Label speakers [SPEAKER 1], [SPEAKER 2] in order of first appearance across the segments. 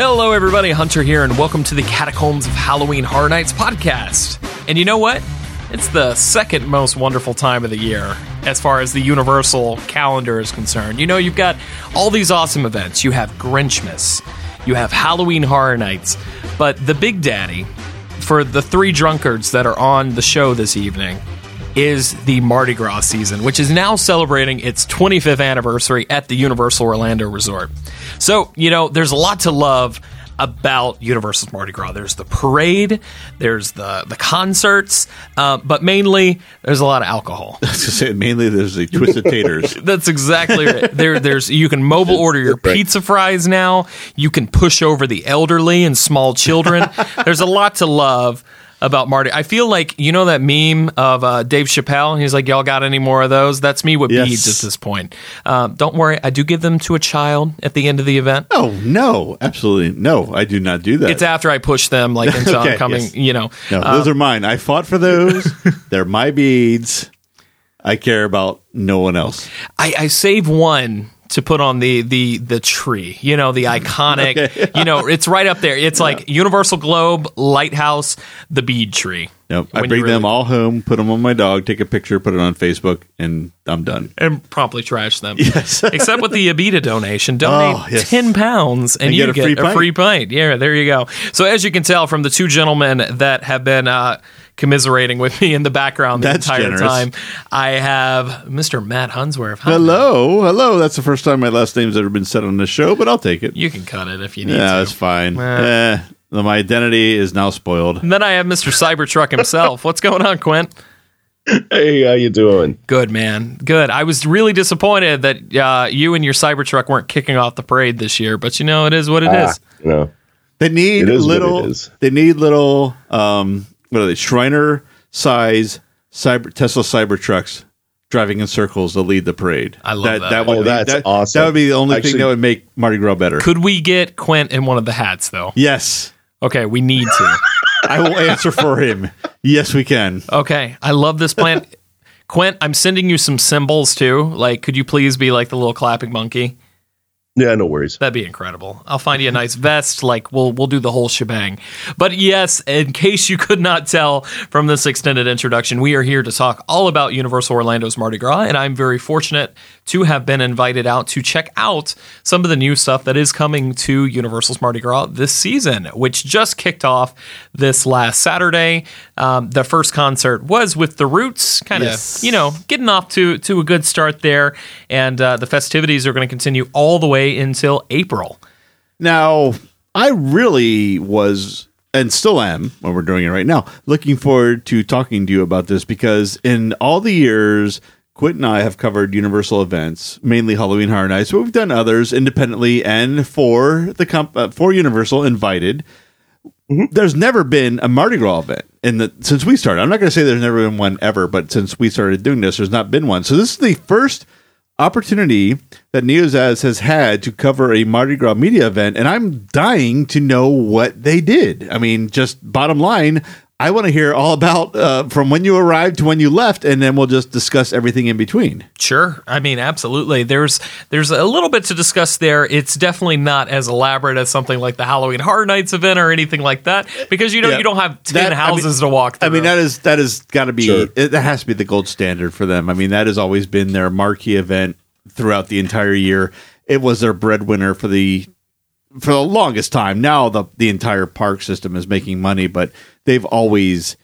[SPEAKER 1] Hello, everybody. Hunter here, and welcome to the Catacombs of Halloween Horror Nights podcast. And you know what? It's the second most wonderful time of the year as far as the Universal calendar is concerned. You know, you've got all these awesome events. You have Grinchmas, you have Halloween Horror Nights, but the big daddy for the three drunkards that are on the show this evening is the Mardi Gras season, which is now celebrating its 25th anniversary at the Universal Orlando Resort. So, you know, there's a lot to love about Universal's Mardi Gras. There's the parade, there's the the concerts, uh, but mainly there's a lot of alcohol.
[SPEAKER 2] I was gonna say mainly there's the twisted taters.
[SPEAKER 1] That's exactly right. There, there's you can mobile order your pizza fries now. You can push over the elderly and small children. there's a lot to love about Marty. I feel like you know that meme of uh, Dave Chappelle. He's like, "Y'all got any more of those?" That's me with
[SPEAKER 2] Yes.
[SPEAKER 1] beads at this point. Um, don't worry, I do give them to a child at the end of the event.
[SPEAKER 2] Oh no, absolutely no! I do not do that.
[SPEAKER 1] It's after I push them like into
[SPEAKER 2] Okay,
[SPEAKER 1] oncoming.
[SPEAKER 2] yes.
[SPEAKER 1] You know,
[SPEAKER 2] no,
[SPEAKER 1] uh,
[SPEAKER 2] those are mine. I fought for those. They're my beads. I care about no one else.
[SPEAKER 1] I, I save one to put on the the the tree. You know, the iconic. You know, it's right up there. It's like Universal Globe, Lighthouse, the bead tree.
[SPEAKER 2] Nope. I bring
[SPEAKER 1] you
[SPEAKER 2] them all home, put them on my dog, take a picture, put it on Facebook, and I'm done.
[SPEAKER 1] and promptly trash them.
[SPEAKER 2] Yes.
[SPEAKER 1] Except with the Abita donation. Donate
[SPEAKER 2] Oh, yes.
[SPEAKER 1] 10 pounds and,
[SPEAKER 2] And
[SPEAKER 1] you
[SPEAKER 2] get a
[SPEAKER 1] get,
[SPEAKER 2] free
[SPEAKER 1] a
[SPEAKER 2] pint.
[SPEAKER 1] free pint. Yeah, there you go. So, as you can tell from the two gentlemen that have been uh, commiserating with me in the background the
[SPEAKER 2] That's
[SPEAKER 1] entire
[SPEAKER 2] generous.
[SPEAKER 1] time, I have Mr. Matt Hunsworth. Hi, Matt.
[SPEAKER 2] Hello, hello. That's the first time my last name's ever been said on this show, but I'll take it.
[SPEAKER 1] You can cut it if you need
[SPEAKER 2] Yeah,
[SPEAKER 1] to.
[SPEAKER 2] that's fine.
[SPEAKER 1] Eh.
[SPEAKER 2] Eh, my identity is now spoiled.
[SPEAKER 1] And then I have Mr. Cybertruck himself. What's going on, Quint?
[SPEAKER 3] Hey, how you doing?
[SPEAKER 1] Good, man. Good. I was really disappointed that uh, you and your Cybertruck weren't kicking off the parade this year, but you know, it is what it is.
[SPEAKER 3] Ah, you know,
[SPEAKER 2] They need
[SPEAKER 3] It is what
[SPEAKER 2] little. They need little. Um, what are they? Shriner size cyber Tesla Cybertrucks driving in circles to lead the parade.
[SPEAKER 1] I love that.
[SPEAKER 2] would
[SPEAKER 3] Oh,
[SPEAKER 2] be,
[SPEAKER 3] that's
[SPEAKER 2] that,
[SPEAKER 3] awesome.
[SPEAKER 2] That would be the only thing that would make Mardi Gras better.
[SPEAKER 1] Could we get Quint in one of the hats, though?
[SPEAKER 2] yes,
[SPEAKER 1] Okay, we need to.
[SPEAKER 2] I will answer for him. Yes, we can.
[SPEAKER 1] Okay, I love this plan. Quint, I'm sending you some cymbals too. Like, could you please be like the little clapping monkey?
[SPEAKER 3] Yeah, no worries.
[SPEAKER 1] That'd be incredible. I'll find you a nice vest. Like, we'll we'll do the whole shebang. But yes, in case you could not tell from this extended introduction, we are here to talk all about Universal Orlando's Mardi Gras, and I'm very fortunate to have been invited out to check out some of the new stuff that is coming to Universal's Mardi Gras this season, which just kicked off this last Saturday. Um, the first concert was with the Roots, kind of
[SPEAKER 2] Yes.
[SPEAKER 1] you know getting off to to a good start there, and uh, the festivities are going to continue all the way until April.
[SPEAKER 2] Now, I really was, and still am, when we're doing it right now, looking forward to talking to you about this because in all the years, Quint and I have covered Universal events, mainly Halloween Horror Nights, but we've done others independently and for the comp- uh, for Universal invited. There's never been a Mardi Gras event in the since we started. I'm not going to say there's never been one ever, but since we started doing this, there's not been one. So this is the first opportunity that Neozaz has had to cover a Mardi Gras media event, and I'm dying to know what they did. I mean, just bottom line, I want to hear all about uh, from when you arrived to when you left, and then we'll just discuss everything in between.
[SPEAKER 1] Sure. I mean, absolutely. There's there's a little bit to discuss there. It's definitely not as elaborate as something like the Halloween Horror Nights event or anything like that because you know
[SPEAKER 2] Yeah.
[SPEAKER 1] you don't have ten
[SPEAKER 2] That- I mean-
[SPEAKER 1] houses to walk through.
[SPEAKER 2] I mean, that is that is got to be
[SPEAKER 3] Sure.
[SPEAKER 2] it, that has to be the gold standard for them. I mean, that has always been their marquee event throughout the entire year. It was their breadwinner for the for the longest time. Now the the entire park system is making money, but they've always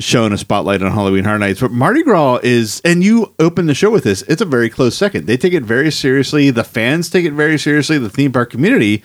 [SPEAKER 2] shown a spotlight on Halloween Horror Nights. But Mardi Gras is, and you open the show with this. It's a very close second. They take it very seriously. The fans take it very seriously. The theme park community.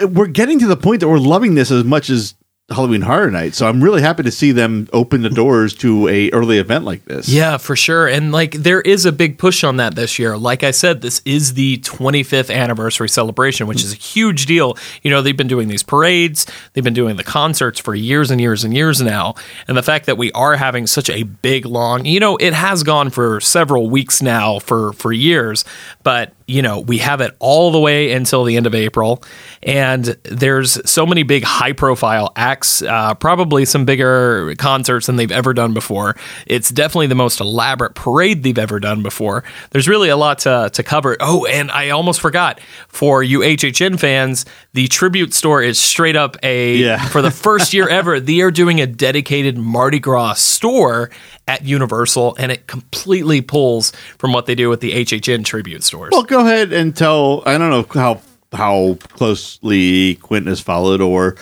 [SPEAKER 2] We're getting to the point that we're loving this as much as Halloween Horror Night. So I'm really happy to see them open the doors to a early event like this.
[SPEAKER 1] Yeah, for sure. And like there is a big push on that this year. Like I said, this is the 25th anniversary celebration, which is a huge deal. You know, they've been doing these parades, they've been doing the concerts for years and years and years now. And the fact that we are having such a big long, you know, it has gone for several weeks now for for years, but you know, we have it all the way until the end of April. And there's so many big high profile acts, uh, probably some bigger concerts than they've ever done before. It's definitely the most elaborate parade they've ever done before. There's really a lot to, to cover. Oh, and I almost forgot for you HHN fans, the tribute store is straight up a,
[SPEAKER 2] Yeah.
[SPEAKER 1] for the first year ever, they are doing a dedicated Mardi Gras store at Universal, and it completely pulls from what they do with the HHN tribute stores.
[SPEAKER 2] Well, go ahead and tell. I don't know how how closely Quentin has followed, or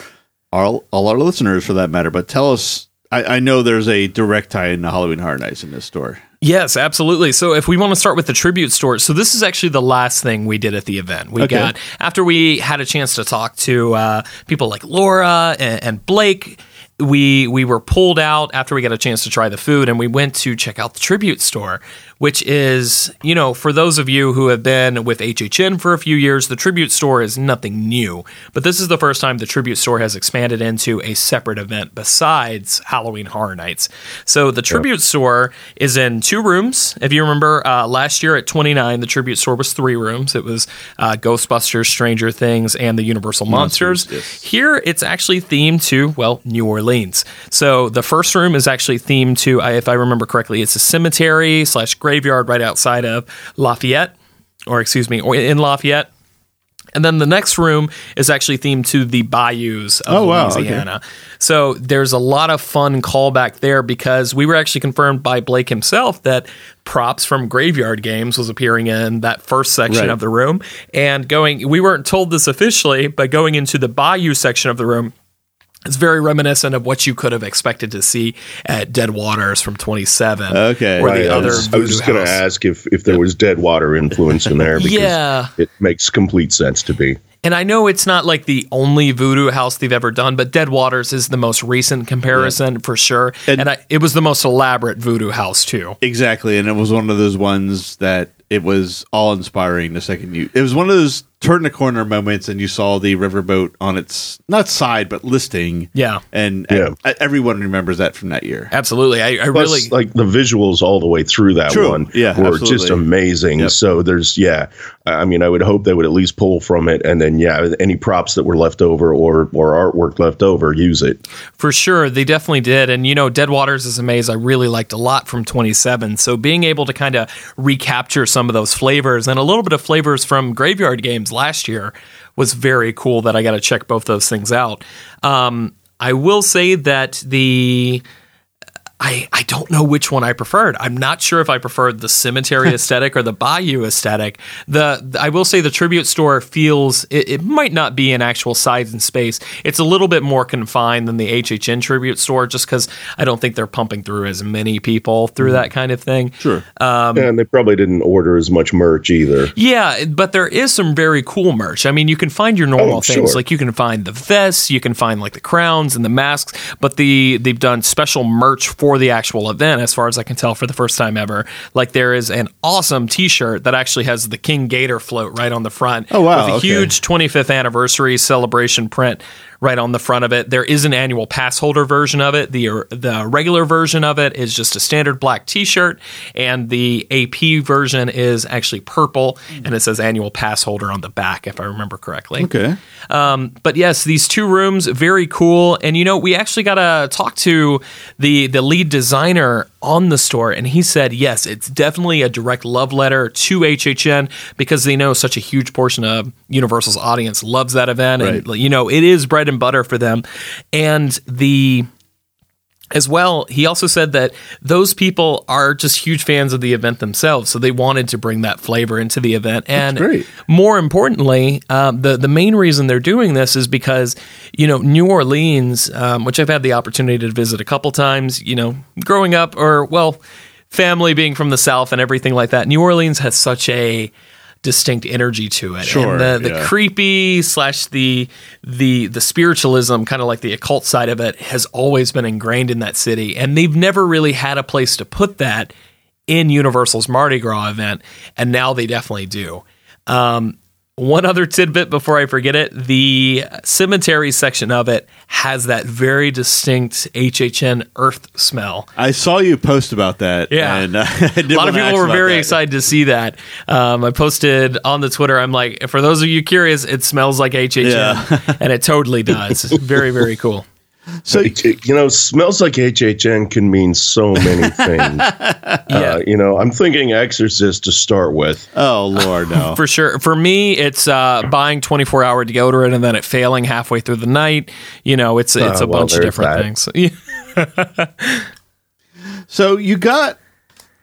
[SPEAKER 2] all, all our listeners for that matter. But tell us. I, I know there's a direct tie in to Halloween Horror Nights in this store.
[SPEAKER 1] Yes, absolutely. So if we want to start with the tribute store, so this is actually the last thing we did at the event. We
[SPEAKER 2] Okay.
[SPEAKER 1] got after we had a chance to talk to uh, people like Laura and, and Blake. We we were pulled out after we got a chance to try the food, and we went to check out the tribute store, which is you know for those of you who have been with HHN for a few years, the tribute store is nothing new. But this is the first time the tribute store has expanded into a separate event besides Halloween Horror Nights. So the tribute store is in two rooms. If you remember uh, last year at 29, the tribute store was three rooms. It was uh, Ghostbusters, Stranger Things, and the Universal Monsters.
[SPEAKER 2] yes.
[SPEAKER 1] Here it's actually themed to, well, New Orleans. So the first room is actually themed to, if I remember correctly, it's a cemetery slash graveyard right outside of Lafayette, or excuse me, or in Lafayette. And then the next room is actually themed to the bayous of
[SPEAKER 2] Oh, wow, okay.
[SPEAKER 1] Louisiana. So there's a lot of fun callback there because we were actually confirmed by Blake himself that props from Graveyard Games was appearing in that first section
[SPEAKER 2] Right.
[SPEAKER 1] of the room. And going, we weren't told this officially, but going into the bayou section of the room, it's very reminiscent of what you could have expected to see at Dead Waters from 27.
[SPEAKER 2] Okay.
[SPEAKER 1] Or
[SPEAKER 3] Right,
[SPEAKER 1] the
[SPEAKER 3] I
[SPEAKER 1] other
[SPEAKER 3] was, I was just going to ask if, if there was dead water influence in there because
[SPEAKER 1] Yeah.
[SPEAKER 3] it makes complete sense to be.
[SPEAKER 1] And I know it's not like the only voodoo house they've ever done, but Dead Waters is the most recent comparison for sure. And,
[SPEAKER 2] And-
[SPEAKER 1] I, it was the most elaborate voodoo house too.
[SPEAKER 2] Exactly, and it was one of those ones that it was all inspiring. The second you, it was one of those turn the corner moments, and you saw the riverboat on its not side but listing.
[SPEAKER 1] Yeah.
[SPEAKER 2] and,
[SPEAKER 3] Yeah.
[SPEAKER 2] and everyone remembers that from that year.
[SPEAKER 1] Absolutely. I, I
[SPEAKER 3] Plus,
[SPEAKER 1] really
[SPEAKER 3] like the visuals all the way through that
[SPEAKER 2] True.
[SPEAKER 3] one
[SPEAKER 2] Yeah,
[SPEAKER 3] were
[SPEAKER 2] absolutely.
[SPEAKER 3] just amazing.
[SPEAKER 2] Yep.
[SPEAKER 3] So there's, yeah, I mean, I would hope they would at least pull from it, and then yeah, any props that were left over or or artwork left over, use it.
[SPEAKER 1] For sure, they definitely did. And you know, Dead Waters is a maze I really liked a lot from 27. So being able to kind of recapture some of those flavors and a little bit of flavors from Graveyard Games last year was very cool. That I got to check both those things out. Um, I will say that the I, I don't know which one I preferred. I'm not sure if I preferred the cemetery aesthetic or the bayou aesthetic. The, I will say the tribute store feels it, it might not be an actual size and space. It's a little bit more confined than the HHN tribute store, just because I don't think they're pumping through as many people through mm-hmm. that kind of thing.
[SPEAKER 2] Sure, um,
[SPEAKER 3] and they probably didn't order as much merch either.
[SPEAKER 1] Yeah, but there is some very cool merch. I mean, you can find your normal
[SPEAKER 3] Oh,
[SPEAKER 1] things,
[SPEAKER 3] sure.
[SPEAKER 1] like you can find the vests, you can find like the crowns and the masks, but the they've done special merch for the actual event, as far as I can tell, for the first time ever. Like there is an awesome T-shirt that actually has the King Gator float right on the front.
[SPEAKER 2] Oh, wow,
[SPEAKER 1] With a
[SPEAKER 2] okay.
[SPEAKER 1] huge 25th anniversary celebration print right on the front of it. There is an annual pass holder version of it. The the regular version of it is just a standard black T-shirt, and the AP version is actually purple, and it says annual pass holder on the back, if I remember correctly.
[SPEAKER 2] okay.
[SPEAKER 1] Um, but yes, these two rooms very cool, and you know we actually got to talk to the the lead designer on the store, and he said yes, it's definitely a direct love letter to HHN because they know such a huge portion of Universal's audience loves that event, and you know it is bread and butter for them, and the as well, he also said that those people are just huge fans of the event themselves, so they wanted to bring that flavor into the event. And more importantly, um, the the main reason they're doing this is because you know New Orleans, um, which I've had the opportunity to visit a couple times. You know, growing up, or well, family being from the South and everything like that. New Orleans has such a distinct energy to it.
[SPEAKER 2] Sure,
[SPEAKER 1] and the, the
[SPEAKER 2] yeah.
[SPEAKER 1] creepy slash the the the spiritualism, kind of like the occult side of it, has always been ingrained in that city, and they've never really had a place to put that in Universal's Mardi Gras event, and now they definitely do. Um, one other tidbit before I forget it: the cemetery section of it has that very distinct HHN earth smell.
[SPEAKER 2] I saw you post about that.
[SPEAKER 1] Yeah.
[SPEAKER 2] and uh,
[SPEAKER 1] A lot of people were very
[SPEAKER 2] that.
[SPEAKER 1] excited to see that. Um, I posted on the Twitter. I'm like, for those of you curious, it smells like HHN,
[SPEAKER 2] Yeah.
[SPEAKER 1] and it totally does. It's very, very cool.
[SPEAKER 2] So
[SPEAKER 3] you know, smells like HHN can mean so many things.
[SPEAKER 1] Yeah.
[SPEAKER 3] Uh, you know, I'm thinking Exorcist to start with.
[SPEAKER 2] oh lord, no.
[SPEAKER 1] For sure. For me, it's uh, buying 24 hour deodorant and then it failing halfway through the night. You know, it's it's
[SPEAKER 3] Uh,
[SPEAKER 1] a
[SPEAKER 3] well,
[SPEAKER 1] bunch of different
[SPEAKER 3] that.
[SPEAKER 1] things.
[SPEAKER 2] So you got,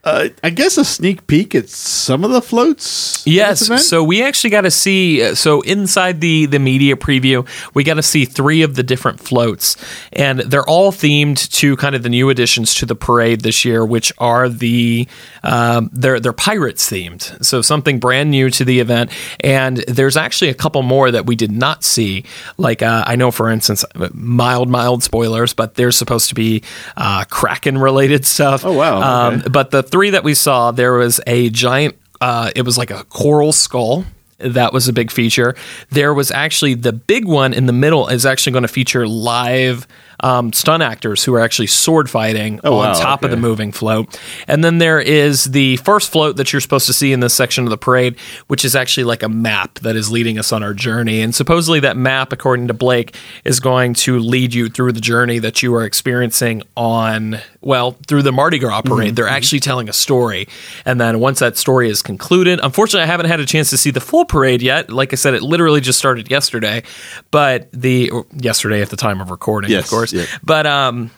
[SPEAKER 2] uh, I guess, a sneak peek at some of the floats.
[SPEAKER 1] Yes. So we actually got to see. uh, So inside the the media preview, we got to see three of the different floats, and they're all themed to kind of the new additions to the parade this year, which are the um, they're they're pirates themed. So something brand new to the event, and there's actually a couple more that we did not see. Like uh, I know, for instance, mild mild spoilers, but there's supposed to be uh, Kraken related stuff.
[SPEAKER 2] Oh, wow.
[SPEAKER 1] Um,
[SPEAKER 2] Okay.
[SPEAKER 1] but the three that we saw, there was a giant. Uh, it was like a coral skull. That was a big feature. There was actually the big one in the middle is actually going to feature live um, stunt actors who are actually sword fighting
[SPEAKER 2] Oh,
[SPEAKER 1] on
[SPEAKER 2] wow,
[SPEAKER 1] top of the moving float. And then there is the first float that you're supposed to see in this section of the parade, which is actually like a map that is leading us on our journey. And supposedly that map, according to Blake, is going to lead you through the journey that you are experiencing on, well, through the Mardi Gras parade. They're actually telling a story. And then once that story is concluded, unfortunately, I haven't had a chance to see the full parade yet. Like I said, it literally just started yesterday, but the, yesterday at the time of recording,
[SPEAKER 2] Yes,
[SPEAKER 1] of course.
[SPEAKER 2] Yeah.
[SPEAKER 1] But, um,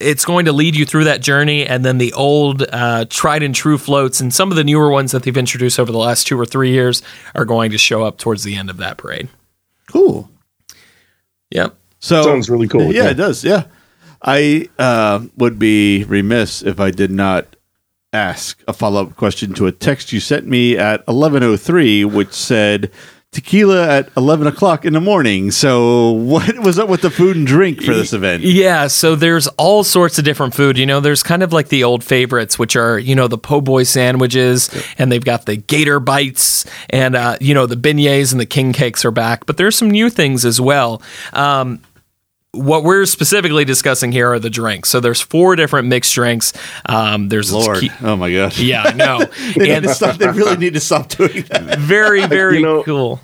[SPEAKER 1] it's going to lead you through that journey and then the old uh, tried and true floats and some of the newer ones that they've introduced over the last two or three years are going to show up towards the end of that parade
[SPEAKER 2] cool.
[SPEAKER 1] yep
[SPEAKER 2] So
[SPEAKER 3] Sounds really cool,
[SPEAKER 2] Yeah,
[SPEAKER 3] yeah.
[SPEAKER 2] it does. Yeah, I uh, would be remiss if I did not ask a follow up question to a text you sent me at eleven oh three, which said tequila at eleven o'clock in the morning. So what was up with the food and drink for this event?
[SPEAKER 1] yeah so there's all sorts of different food you know there's kind of like the old favorites which are you know the po' boy sandwiches and they've got the gator bites and uh, you know the beignets and the king cakes are back but there's some new things as well um, what we're specifically discussing here are the drinks. So there's four different mixed drinks. Um, there's
[SPEAKER 2] Lord,
[SPEAKER 1] tequi-
[SPEAKER 2] oh my gosh!
[SPEAKER 1] Yeah, I know.
[SPEAKER 2] They,
[SPEAKER 1] and
[SPEAKER 2] to stop, they really need to stop doing that.
[SPEAKER 1] very, very
[SPEAKER 3] You know-
[SPEAKER 1] cool.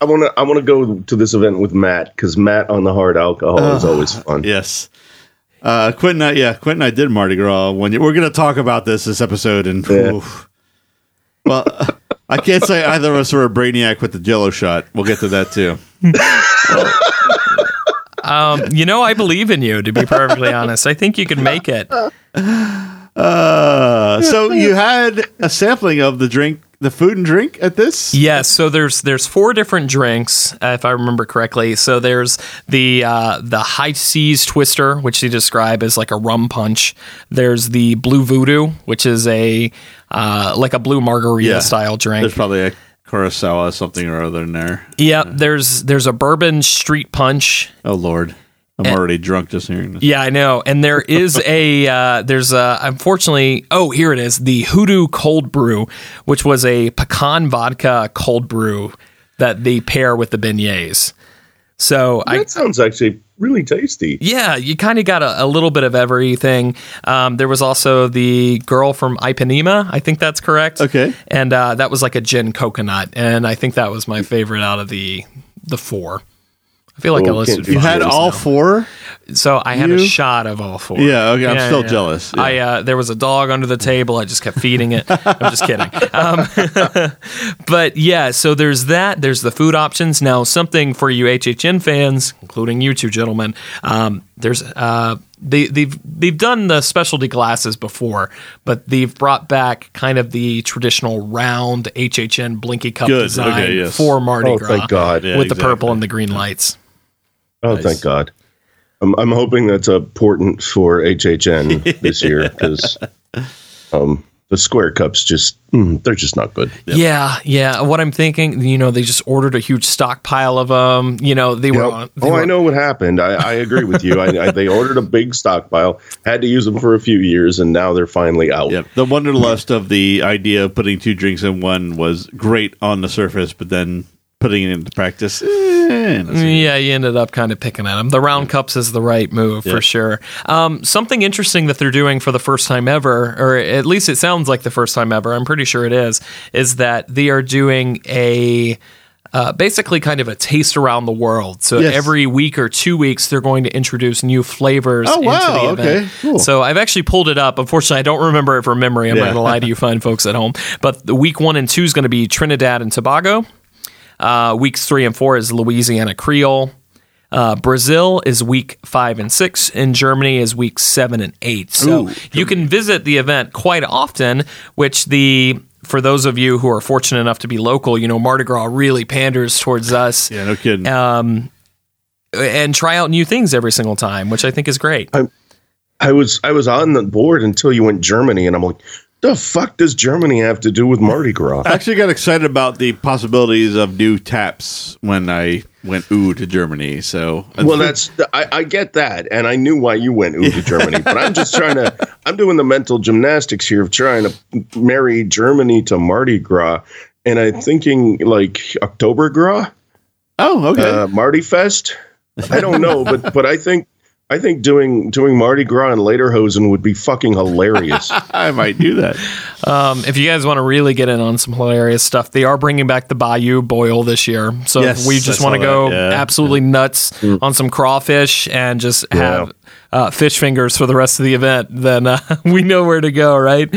[SPEAKER 3] I want to I want to go to this event with Matt because Matt on the hard alcohol is always fun.
[SPEAKER 2] Yes. Uh, Quentin, I, yeah, Quentin, and I did Mardi Gras. When you, we're going to talk about this this episode, and
[SPEAKER 3] Yeah.
[SPEAKER 2] well, I can't say either of us were a brainiac with the Jello shot. We'll get to that too.
[SPEAKER 1] Um, you know, I believe in you. To be perfectly honest, I think you can make it.
[SPEAKER 2] Uh, so you had a sampling of the drink, the food and drink at this.
[SPEAKER 1] Yes. So there's there's four different drinks, uh, if I remember correctly. So there's the uh, the high seas twister, which they describe as like a rum punch. There's the blue voodoo, which is a uh, like a blue margarita
[SPEAKER 2] Yeah.
[SPEAKER 1] style drink.
[SPEAKER 2] There's probably a Kurosawa something or other in there.
[SPEAKER 1] Yep. There's there's a bourbon street punch.
[SPEAKER 2] Oh Lord, I'm already drunk just hearing this.
[SPEAKER 1] Yeah, I know. And there is a uh, there's a unfortunately oh here it is the Hoodoo Cold Brew, which was a pecan vodka cold brew that they pair with the beignets. So I
[SPEAKER 3] That sounds actually really tasty.
[SPEAKER 1] yeah, you kind of got a, a little bit of everything. Um, there was also the girl from Ipanema, I think that's correct.
[SPEAKER 2] Okay.
[SPEAKER 1] and uh, that was like a gin coconut, and I think that was my favorite out of the the four. I feel like I listed.
[SPEAKER 2] You had all
[SPEAKER 1] now.
[SPEAKER 2] four.
[SPEAKER 1] So I had a shot of all four.
[SPEAKER 2] Yeah, okay, I'm still jealous. Yeah.
[SPEAKER 1] I uh, there was a dog under the table. I just kept feeding it. I'm just kidding. Um, but yeah, so there's that. There's the food options. Now, something for you HHN fans, including you two gentlemen. Um, there's uh, they they've they've done the specialty glasses before, but they've brought back kind of the traditional round HHN Blinky Cup
[SPEAKER 2] Good.
[SPEAKER 1] design
[SPEAKER 2] Okay, yes.
[SPEAKER 1] for Mardi
[SPEAKER 3] Oh,
[SPEAKER 1] Gras.
[SPEAKER 3] thank God.
[SPEAKER 2] Yeah,
[SPEAKER 1] with the purple and the green lights.
[SPEAKER 3] Oh,
[SPEAKER 2] Nice.
[SPEAKER 3] thank God. I'm, I'm hoping that's important for HHN this year because um, the square cups just mm, they're just not good.
[SPEAKER 1] Yeah, yeah. What I'm thinking, you know, they just ordered a huge stockpile of them. You know, they were
[SPEAKER 3] Yep.
[SPEAKER 1] on. they
[SPEAKER 3] Oh,
[SPEAKER 1] were-
[SPEAKER 3] I know what happened. I, I agree with you. I, I, they ordered a big stockpile, had to use them for a few years, and now they're finally out.
[SPEAKER 2] Yep. The wonderlust of the idea of putting two drinks in one was great on the surface, but then putting it into practice, eh, not so good.
[SPEAKER 1] Yeah, you ended up kind of picking at them. The round cups is the right move for sure. Um, something interesting that they're doing for the first time ever, or at least it sounds like the first time ever. I'm pretty sure it is. Is that they are doing a. Uh, basically, kind of a taste around the world. So
[SPEAKER 2] Yes.
[SPEAKER 1] every week or two weeks, they're going to introduce new flavors
[SPEAKER 2] Oh,
[SPEAKER 1] into
[SPEAKER 2] wow.
[SPEAKER 1] the event.
[SPEAKER 2] Okay, cool.
[SPEAKER 1] So I've actually pulled it up. Unfortunately, I don't remember it from memory. I'm
[SPEAKER 2] Yeah.
[SPEAKER 1] not going to lie to you, fine folks at home. But the week one and two is going to be Trinidad and Tobago. Uh, weeks three and four is Louisiana Creole. Uh, Brazil is week five and six, and Germany is week seven and eight. So
[SPEAKER 2] Ooh,
[SPEAKER 1] you can visit the event quite often, which the for those of you who are fortunate enough to be local, you know, Mardi Gras really panders towards us
[SPEAKER 2] Yeah, no kidding.
[SPEAKER 1] and try out new things every single time, which I think is great.
[SPEAKER 3] I was I was on the board until you went Germany, and I'm like, the fuck does Germany have to do with Mardi Gras?
[SPEAKER 2] I actually got excited about the possibilities of new taps when I went ooh to Germany. So
[SPEAKER 3] Well, that's I, I get that, and I knew why you went ooh to Germany, but I'm just trying to. I'm doing the mental gymnastics here of trying to marry Germany to Mardi Gras, and I'm thinking like October Gras,
[SPEAKER 2] oh okay.
[SPEAKER 3] uh, Mardi Fest. I don't know, but but I think I think doing doing Mardi Gras and Lederhosen would be fucking hilarious.
[SPEAKER 2] I might do that.
[SPEAKER 1] Um, if you guys want to really get in on some hilarious stuff, they are bringing back the Bayou Boil this year. So
[SPEAKER 2] Yes,
[SPEAKER 1] if we just want to go
[SPEAKER 2] yeah.
[SPEAKER 1] absolutely nuts on some crawfish and just have uh, fish fingers for the rest of the event, then uh, we know where to go, right?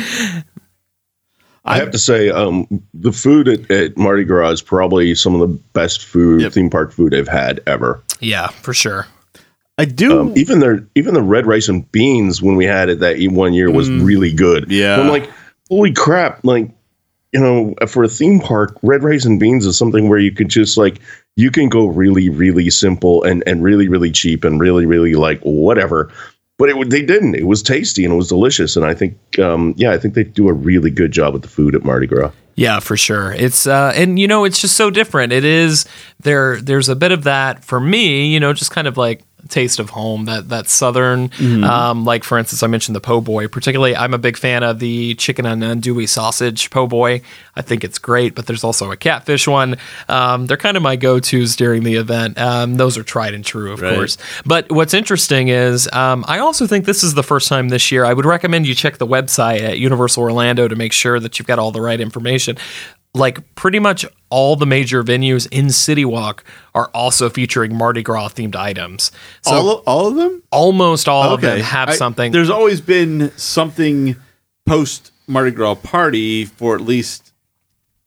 [SPEAKER 3] I have to say, um, the food at, at Mardi Gras is probably some of the best food
[SPEAKER 2] Yep.
[SPEAKER 3] theme park food I've had ever.
[SPEAKER 1] Yeah, for sure.
[SPEAKER 2] I do.
[SPEAKER 3] Um, even their even the red rice and beans when we had it that one year was really good.
[SPEAKER 2] Yeah.
[SPEAKER 3] I'm like, holy crap! Like, you know, for a theme park, red rice and beans is something where you could just like you can go really really simple and and really really cheap and really really like whatever. But it, they didn't. It was tasty and it was delicious. And I think, um, yeah, I think they do a really good job with the food at Mardi Gras.
[SPEAKER 1] Yeah, for sure. It's uh and you know, it's just so different. It is there there's a bit of that for me, you know, just kind of like taste of home that that southern um like for instance I mentioned the po' boy particularly I'm a big fan of the chicken and andouille sausage po' boy I think it's great but there's also a catfish one um they're kind of my go-tos during the event um those are tried and true of
[SPEAKER 2] Right.
[SPEAKER 1] course but what's interesting is um, I also think this is the first time this year. I would recommend you check the website at Universal Orlando to make sure that you've got all the right information. Like pretty much all the major venues in City Walk are also featuring Mardi Gras themed items. So
[SPEAKER 2] all, of, all of them?
[SPEAKER 1] almost all of them have
[SPEAKER 2] I-
[SPEAKER 1] something.
[SPEAKER 2] There's always been something post Mardi Gras party for at least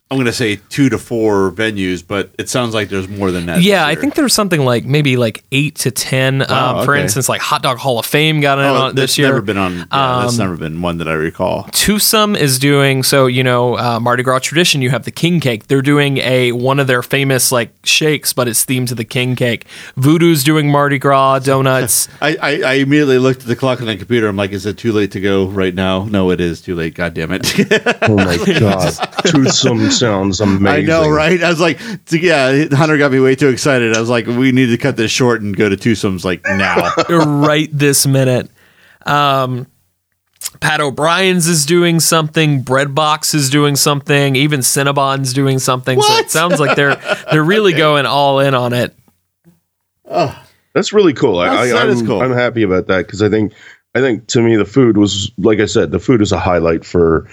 [SPEAKER 2] I'm going to say two to four venues, but it sounds like there's more than that.
[SPEAKER 1] yeah,
[SPEAKER 2] this
[SPEAKER 1] I think there's something like maybe like eight to ten. um, For
[SPEAKER 2] okay.
[SPEAKER 1] instance, like Hot Dog Hall of Fame got in
[SPEAKER 2] Oh,
[SPEAKER 1] on this year.
[SPEAKER 2] never been on. Yeah, that's never been one that I recall.
[SPEAKER 1] Toothsome is doing so. You know, uh, Mardi Gras tradition. You have the king cake. They're doing a one of their famous like shakes, but it's themed to the king cake. Voodoo's doing Mardi Gras donuts.
[SPEAKER 2] I, I, I immediately looked at the clock on the computer. I'm like, is it too late to go right now? No, it is too late. God damn it.
[SPEAKER 3] Oh my god, toothsome sounds amazing.
[SPEAKER 2] I know, right? I was like, t- yeah, Hunter got me way too excited. I was like, we need to cut this short and go to Toothsome's like now.
[SPEAKER 1] right this minute. Um, Pat O'Brien's is doing something. Breadbox is doing something. Even Cinnabon's doing something. So it
[SPEAKER 2] What?
[SPEAKER 1] sounds like they're they're really going all in on it.
[SPEAKER 3] That's really cool. I,
[SPEAKER 2] That's-
[SPEAKER 3] I,
[SPEAKER 2] that
[SPEAKER 3] I'm,
[SPEAKER 2] is cool.
[SPEAKER 3] I'm happy about that because I think I think to me the food was like I said the food is a highlight for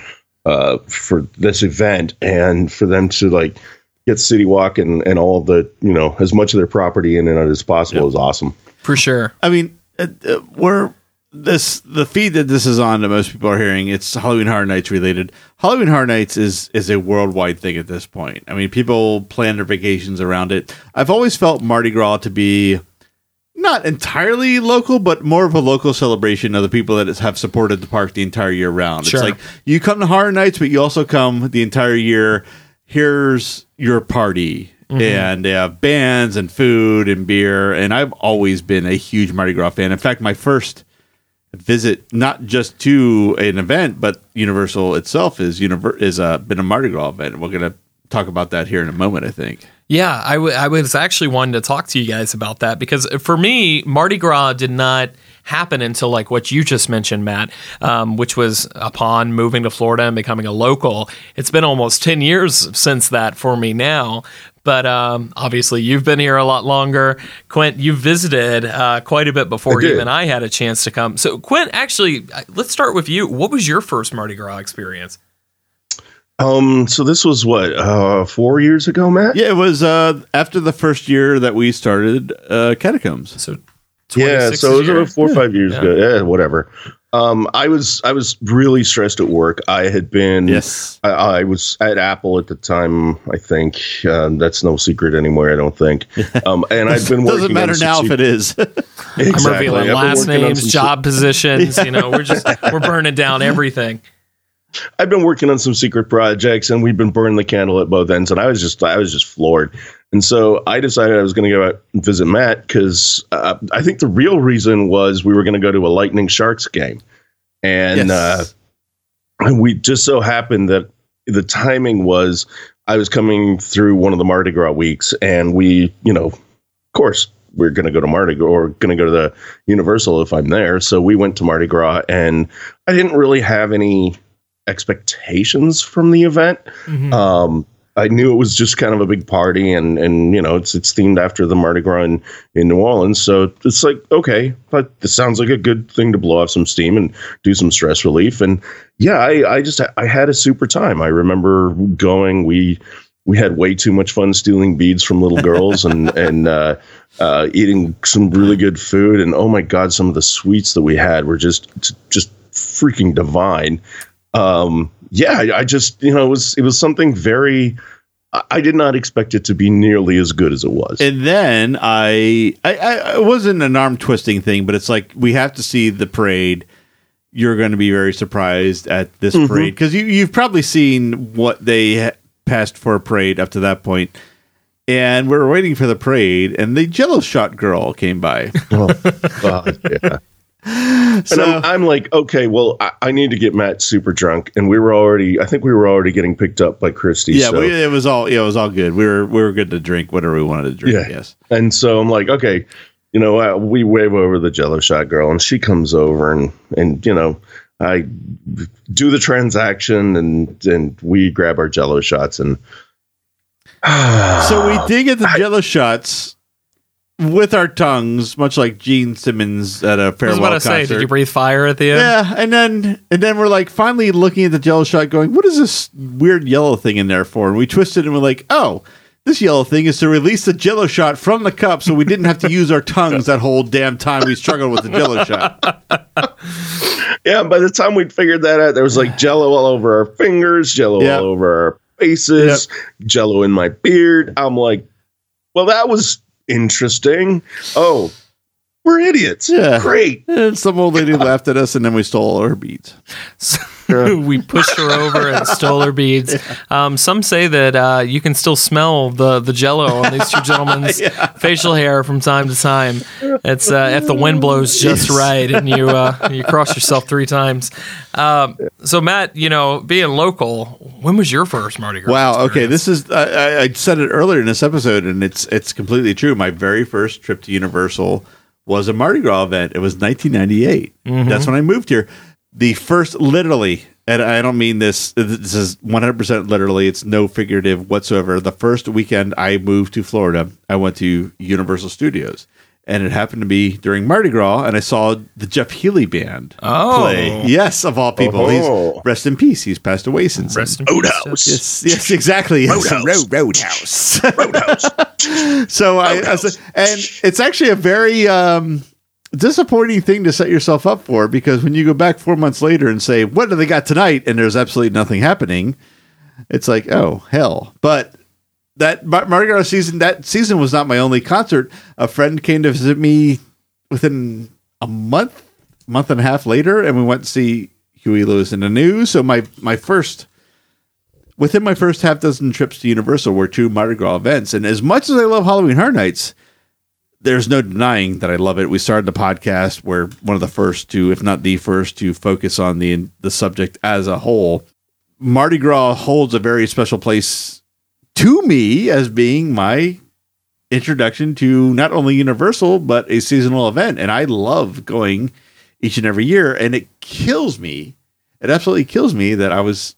[SPEAKER 3] uh for this event and for them to like get City Walk and, and all the you know as much of their property in and out as possible is awesome.
[SPEAKER 1] For sure.
[SPEAKER 2] I mean, uh, uh, we're this the feed that this is on that most people are hearing. It's Halloween Horror Nights related. Halloween Horror Nights is is a worldwide thing at this point. I mean, people plan their vacations around it. I've always felt Mardi Gras to be not entirely local, but more of a local celebration of the people that have supported the park the entire year round.
[SPEAKER 1] Sure.
[SPEAKER 2] It's like you come to Horror Nights, but you also come the entire year. Here's your party. And they have bands and food and beer. And I've always been a huge Mardi Gras fan. In fact, my first visit, not just to an event, but Universal itself is univer- is uh, been a Mardi Gras event. We're going to talk about that here in a moment, I think.
[SPEAKER 1] Yeah, I, w- I was actually wanting to talk to you guys about that because for me, Mardi Gras did not happen until like what you just mentioned, Matt, um, which was upon moving to Florida and becoming a local. It's been almost 10 years since that for me now. But um, obviously, you've been here a lot longer. Quint, you visited uh, quite a bit before
[SPEAKER 3] I
[SPEAKER 1] even I had a chance to come. So, Quint, actually, uh, let's start with you. What was your first Mardi Gras experience?
[SPEAKER 3] Um, so this was what uh, four years ago, Matt.
[SPEAKER 2] Yeah, it was uh, after the first year that we started uh, Catacombs.
[SPEAKER 1] So,
[SPEAKER 3] Yeah, so it was
[SPEAKER 1] year?
[SPEAKER 3] about four or five years
[SPEAKER 1] Yeah.
[SPEAKER 3] ago. Yeah, whatever. Um, I was I was really stressed at work. I had been
[SPEAKER 2] Yes.
[SPEAKER 3] I, I was at Apple at the time. I think uh, that's no secret anymore. I don't think. Um, and I've been working.
[SPEAKER 2] Doesn't matter
[SPEAKER 3] on some
[SPEAKER 2] now if
[SPEAKER 3] se-
[SPEAKER 2] it is.
[SPEAKER 1] I'm
[SPEAKER 3] Exactly.
[SPEAKER 1] revealing
[SPEAKER 3] I've
[SPEAKER 1] last names,
[SPEAKER 3] some se-
[SPEAKER 1] job positions. You know, we're just we're burning down everything.
[SPEAKER 3] I've been working on some secret projects, and we've been burning the candle at both ends. And I was just, I was just floored. And so I decided I was going to go out and visit Matt because uh, I think the real reason was we were going to go to a Lightning Sharks game, and
[SPEAKER 2] Yes.
[SPEAKER 3] uh, and we just so happened that the timing was I was coming through one of the Mardi Gras weeks, and we, you know, of course. We're going to go to Mardi Gras or going to go to the Universal if I'm there. So we went to Mardi Gras and I didn't really have any expectations from the event. Um, I knew it was just kind of a big party, and and you know it's it's themed after the Mardi Gras in, in New Orleans, so it's like okay, but this sounds like a good thing to blow off some steam and do some stress relief, and yeah, I I just I had a super time. I remember going we. We had way too much fun stealing beads from little girls and and uh, uh, eating some really good food. And oh my god, some of the sweets that we had were just just freaking divine um yeah I, I just you know it was it was something very I, did not expect it to be nearly as good as it was
[SPEAKER 2] and then I, I, I, it wasn't an arm twisting thing, but it's like we have to see the parade. You're going to be very surprised at this
[SPEAKER 3] Mm-hmm.
[SPEAKER 2] parade because you, you've probably seen what they passed for a parade up to that point. And we were waiting for the parade, and the Jello shot girl came by.
[SPEAKER 3] oh, God, yeah. And
[SPEAKER 2] So-
[SPEAKER 3] I'm, I'm like okay well I, I need to get matt super drunk and we were already i think we were already getting picked up by christy
[SPEAKER 2] yeah,
[SPEAKER 3] so-
[SPEAKER 2] we, it was all yeah, it was all good. We were we were good to drink whatever we wanted to drink.
[SPEAKER 3] Yeah.
[SPEAKER 2] Yes.
[SPEAKER 3] And so I'm like, okay, you know, uh, we wave over the Jello shot girl, and she comes over, and and you know, I do the transaction, and and we grab our Jello shots, and
[SPEAKER 2] So we did get the Jello shots with our tongues, much like Gene Simmons at a
[SPEAKER 1] I was
[SPEAKER 2] farewell
[SPEAKER 1] about to say,
[SPEAKER 2] concert.
[SPEAKER 1] did you breathe fire at the end?
[SPEAKER 2] yeah, and then and then we're like finally looking at the Jello shot, going, "What is this weird yellow thing in there for?" And we twisted, and we're like, "Oh." This yellow thing is to release the jello shot from the cup so we didn't have to use our tongues that whole damn time we struggled with the jello shot.
[SPEAKER 3] yeah, by the time we'd figured that out, there was like Jello all over our fingers, Jello
[SPEAKER 2] Yep.
[SPEAKER 3] all over our faces, Jello in my beard. I'm like, well, that was interesting. Oh, we're idiots.
[SPEAKER 2] Yeah.
[SPEAKER 3] great.
[SPEAKER 2] And some old lady laughed at us, and then we stole all her beads.
[SPEAKER 1] we pushed her over and stole her beads. Um, some say that uh, you can still smell the the Jello on these two gentlemen's facial hair from time to time. It's uh, if the wind blows just right and you uh, you cross yourself three times. Um, so Matt, you know, being local, when was your first Mardi Gras?
[SPEAKER 2] Wow. Okay, this is I, I- I said it earlier in this episode, and it's it's completely true. My very first trip to Universal was a Mardi Gras event. It was 1998. That's when I moved here. The first, literally, and I don't mean this. This is 100 percent literally. It's no figurative whatsoever. The first weekend I moved to Florida, I went to Universal Studios. And it happened to be during Mardi Gras, and I saw the Jeff Healey band
[SPEAKER 1] Oh.
[SPEAKER 2] play. Yes, of all people.
[SPEAKER 3] Oh.
[SPEAKER 2] He's rest in peace. He's passed away since.
[SPEAKER 1] Rest in peace,
[SPEAKER 3] Roadhouse.
[SPEAKER 2] Yes, yes, exactly. Yes,
[SPEAKER 3] Roadhouse.
[SPEAKER 2] Road, roadhouse. so I, I was, and it's actually a very um, disappointing thing to set yourself up for because when you go back four months later and say, "What do they got tonight?" and there's absolutely nothing happening, it's like, oh hell. But that Mar- Mardi Gras season, that season was not my only concert. A friend came to visit me within a month, month and a half later, and we went to see Huey Lewis and the News. So my my first within my first half dozen trips to Universal were two Mardi Gras events. And as much as I love Halloween Horror Nights, there's no denying that I love it. We started the podcast where one of the first to, if not the first, to focus on the the subject as a whole. Mardi Gras holds a very special place to me as being my introduction to not only Universal but a seasonal event, and I love going each and every year. And it kills me, it absolutely kills me that I was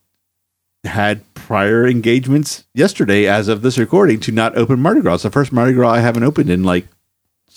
[SPEAKER 2] had prior engagements yesterday, as of this recording, to not open Mardi Gras. It's the first Mardi Gras I haven't opened in like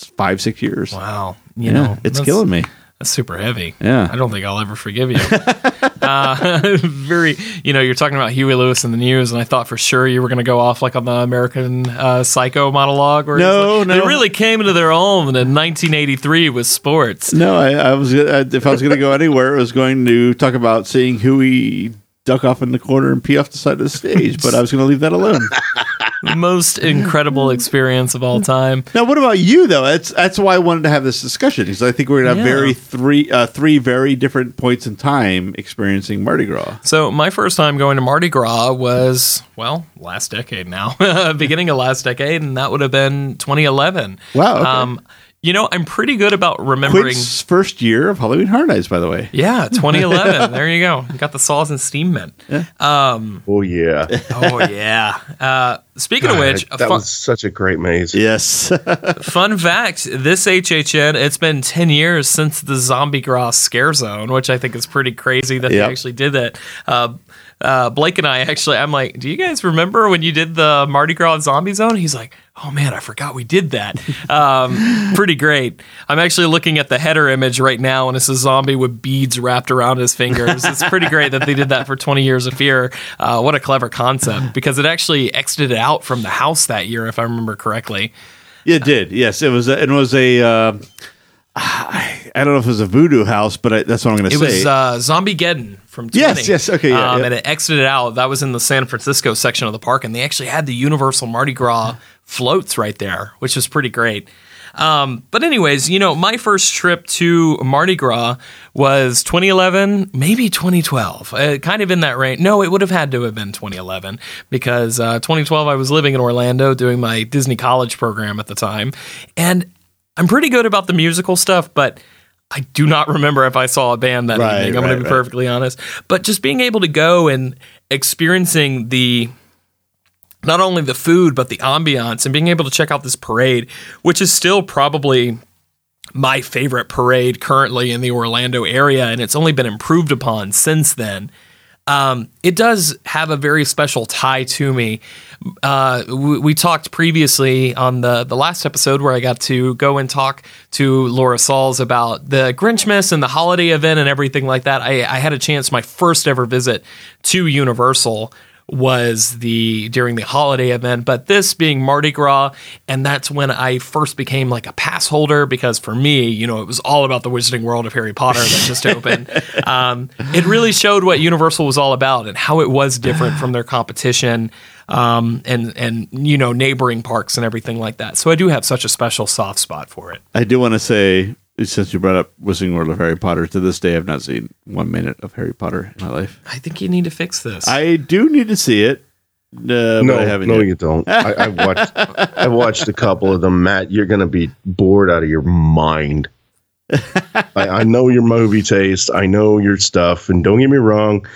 [SPEAKER 2] five, six years.
[SPEAKER 1] Wow. You
[SPEAKER 2] yeah,
[SPEAKER 1] know,
[SPEAKER 2] it's killing me.
[SPEAKER 1] That's super heavy.
[SPEAKER 2] Yeah.
[SPEAKER 1] I don't think I'll ever forgive you. uh, very, you know, you're talking about Huey Lewis and the News, and I thought for sure you were going to go off like on the American uh, Psycho monologue. Where
[SPEAKER 2] No,
[SPEAKER 1] like,
[SPEAKER 2] no.
[SPEAKER 1] They really came into their own in 1983 with sports.
[SPEAKER 2] No, I, I was uh, if I was going to go anywhere, I was going to talk about seeing Huey duck off in the corner and pee off the side of the stage. But I was going to leave that alone.
[SPEAKER 1] The most incredible experience of all time.
[SPEAKER 2] now, what about you though? That's that's why I wanted to have this discussion because I think we're to have
[SPEAKER 1] Yeah.
[SPEAKER 2] very three uh, three very different points in time experiencing Mardi Gras.
[SPEAKER 1] So my first time going to Mardi Gras was well last decade now, beginning of last decade, and that would have been 2011.
[SPEAKER 2] Wow, okay.
[SPEAKER 1] Um, you know, I'm pretty good about remembering.
[SPEAKER 2] Quint's first year of Halloween Horror Nights, by the way.
[SPEAKER 1] Yeah, 2011. there you go. You got the saws and steam mint.
[SPEAKER 3] Oh yeah,
[SPEAKER 1] Oh yeah. Uh, speaking of which,
[SPEAKER 3] that
[SPEAKER 1] fun,
[SPEAKER 3] was such a great maze.
[SPEAKER 2] Yes.
[SPEAKER 1] fun fact: this HHN, it's been 10 years since the Zombie Gras Scare Zone, which I think is pretty crazy that
[SPEAKER 2] Yep.
[SPEAKER 1] they actually did that. Uh, uh, Blake and I actually, I'm like, do you guys remember when you did the Mardi Gras Zombie Zone? He's like, oh man, I forgot we did that. Um, pretty great. I'm actually looking at the header image right now, and it's a zombie with beads wrapped around his fingers. It's pretty great that they did that for 20 years of fear. Uh, what a clever concept because it actually exited out from the house that year, if I remember correctly.
[SPEAKER 2] It did. Yes, it was. A, it was a. Uh, I, I don't know if it was a voodoo house, but I, that's what I'm going to say.
[SPEAKER 1] It was uh, Zombiegeddon from 20.
[SPEAKER 2] Yes, yes, okay, yeah,
[SPEAKER 1] um,
[SPEAKER 2] yeah.
[SPEAKER 1] And it exited out. That was in the San Francisco section of the park, and they actually had the Universal Mardi Gras floats right there, which was pretty great. Um, but anyways, you know, my first trip to Mardi Gras was 2011, maybe 2012, uh, kind of in that range. No, it would have had to have been 2011 because uh, 2012 I was living in Orlando doing my Disney College program at the time, and I'm pretty good about the musical stuff, but I do not remember if I saw a band that
[SPEAKER 2] Right,
[SPEAKER 1] evening. I'm going to be
[SPEAKER 2] right.
[SPEAKER 1] perfectly honest. But just being able to go and experiencing the not only the food but the ambiance and being able to check out this parade, which is still probably my favorite parade currently in the Orlando area, and it's only been improved upon since then. Um, it does have a very special tie to me. Uh, we, we talked previously on the the last episode where I got to go and talk to Laura Sauls about the Grinchmas and the holiday event and everything like that. I, I had a chance. My first ever visit to Universal was the during the holiday event, but this being Mardi Gras, and that's when I first became like a pass holder because for me, you know, it was all about the Wizarding World of Harry Potter that just opened. Um, it really showed what Universal was all about and how it was different from their competition um, and and you know neighboring parks and everything like that. So I do have such a special soft spot for it.
[SPEAKER 2] I do want to say, since you brought up Wizarding World of Harry Potter, to this day I've not seen one minute of Harry Potter in my life.
[SPEAKER 1] I think you need to fix this.
[SPEAKER 2] I do need to see it. Uh,
[SPEAKER 3] No,
[SPEAKER 2] but I haven't
[SPEAKER 3] no,
[SPEAKER 2] yet.
[SPEAKER 3] you don't. I, I've watched. I've watched a couple of them, Matt. You're gonna be bored out of your mind. I, I know your movie taste. I know your stuff, and don't get me wrong.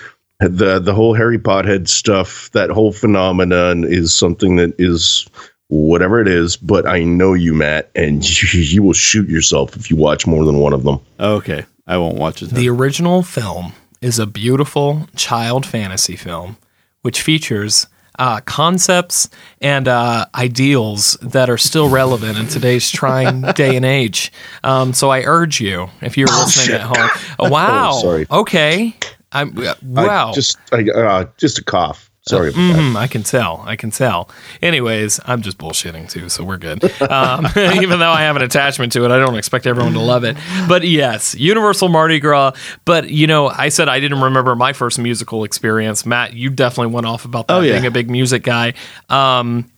[SPEAKER 3] The the whole Harry Pothead stuff, that whole phenomenon, is something that is whatever it is. But I know you, Matt, and you, you will shoot yourself if you watch more than one of them.
[SPEAKER 2] Okay, I won't watch it. then.
[SPEAKER 1] The original film is a beautiful child fantasy film which features uh, concepts and uh, ideals that are still relevant in today's trying day and age. Um, so I urge you, if you're listening at home, oh, wow,
[SPEAKER 3] Oh, sorry.
[SPEAKER 1] okay, I'm uh, wow.
[SPEAKER 3] I just I, uh, just a cough. Sorry.
[SPEAKER 1] Mhm, I can tell. I can tell. Anyways, I'm just bullshitting too, so we're good. Um, even though I have an attachment to it, I don't expect everyone to love it. But yes, Universal Mardi Gras. But you know, I said I didn't remember my first musical experience. Matt, you definitely went off about that
[SPEAKER 2] Oh, yeah.
[SPEAKER 1] being a big music guy. Um,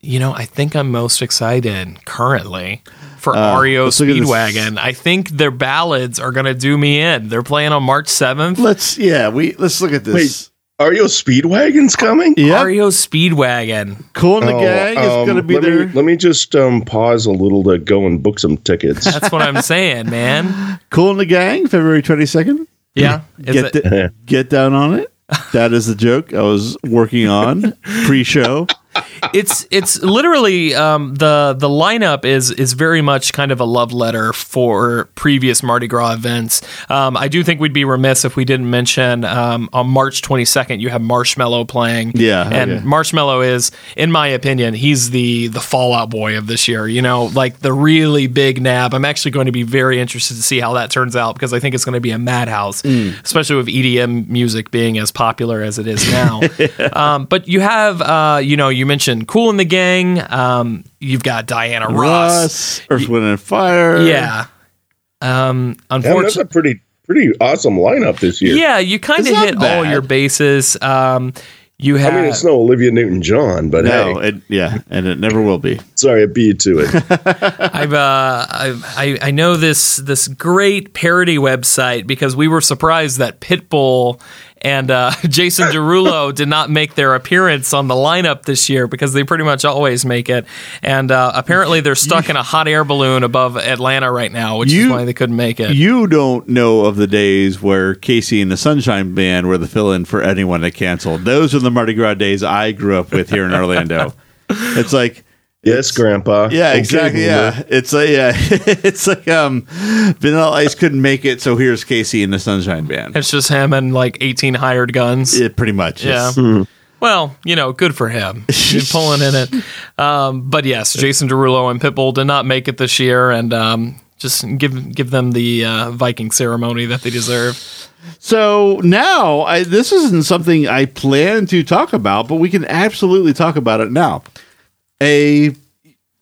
[SPEAKER 1] you know, I think I'm most excited currently for
[SPEAKER 2] Uh,
[SPEAKER 1] REO
[SPEAKER 2] let's look at this.
[SPEAKER 1] Speedwagon. I think their ballads are going to do me in. They're playing on March 7th.
[SPEAKER 2] Let's yeah, we let's look at this.
[SPEAKER 3] REO Speedwagon's coming?
[SPEAKER 2] yeah,
[SPEAKER 1] REO Speedwagon.
[SPEAKER 2] Cool in the
[SPEAKER 3] Oh,
[SPEAKER 2] Gang is
[SPEAKER 3] um,
[SPEAKER 2] going to be
[SPEAKER 3] let
[SPEAKER 2] there.
[SPEAKER 3] Me, let me just um, pause a little to go and book some tickets.
[SPEAKER 1] That's what I'm saying, man.
[SPEAKER 2] Kool and the Gang, February twenty second.
[SPEAKER 1] Yeah.
[SPEAKER 2] Get
[SPEAKER 1] it-
[SPEAKER 2] the- get down on it. That is the joke I was working on pre-show.
[SPEAKER 1] it's it's literally um, the the lineup is is very much kind of a love letter for previous Mardi Gras events. Um, I do think we'd be remiss if we didn't mention um, on March 22nd you have Marshmello playing.
[SPEAKER 2] Yeah,
[SPEAKER 1] and
[SPEAKER 2] okay.
[SPEAKER 1] Marshmello is, in my opinion, he's the the Fall Out Boy of this year. You know, like the really big nab. I'm actually going to be very interested to see how that turns out because I think it's going to be a madhouse, especially with EDM music being as popular as it is now. um, but you have, uh, you know, you mentioned Kool and the Gang. Um, you've got Diana Ross.
[SPEAKER 2] Russ, Earth, Wind, and Fire.
[SPEAKER 1] Yeah. Um,
[SPEAKER 3] Damn, that's a pretty pretty awesome lineup this year.
[SPEAKER 1] Yeah, you kind of
[SPEAKER 2] It's not
[SPEAKER 1] hit all your bases. Um, you have
[SPEAKER 3] I mean, it's no Olivia Newton John, but
[SPEAKER 2] No,
[SPEAKER 3] hey,
[SPEAKER 2] it, yeah, and it never will be.
[SPEAKER 3] sorry, I beat you to it.
[SPEAKER 1] I've uh, I've, I I know this this great parody website because we were surprised that Pitbull and uh, Jason Derulo did not make their appearance on the lineup this year because they pretty much always make it. And uh, apparently they're stuck in a hot air balloon above Atlanta right now, which is why they couldn't make it.
[SPEAKER 2] You don't know of the days where KC and the Sunshine Band were the fill-in for anyone that canceled. Those are the Mardi Gras days I grew up with here in Orlando. It's like
[SPEAKER 3] yes, Grandpa.
[SPEAKER 2] Yeah,
[SPEAKER 3] Okay,
[SPEAKER 2] exactly.
[SPEAKER 3] boomer.
[SPEAKER 2] Yeah, it's like yeah, it's like um, Vanilla Ice couldn't make it, so here's KC and the Sunshine Band.
[SPEAKER 1] it's just him and like 18 hired guns.
[SPEAKER 2] It pretty much.
[SPEAKER 1] Yeah.
[SPEAKER 2] is.
[SPEAKER 1] Well, you know, good for him. He's pulling in it. Um, but yes, Jason Derulo and Pitbull did not make it this year, and um, just give give them the uh, Viking ceremony that they deserve.
[SPEAKER 2] So now I, this isn't something I plan to talk about, but we can absolutely talk about it now. A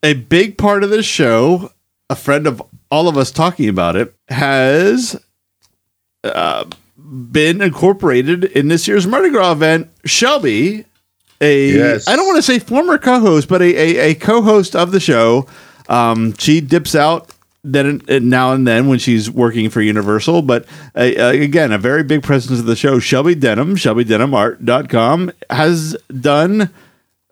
[SPEAKER 2] a big part of this show, a friend of all of us talking about it, has uh, been incorporated in this year's Mardi Gras event. Shelby, a
[SPEAKER 3] Yes.
[SPEAKER 2] I don't want to say former co-host, but a, a, a co-host of the show. Um, she dips out then and now and then when she's working for Universal, but uh, again, a very big presence of the show. Shelby Denham, ShelbyDenhamArt.com has done.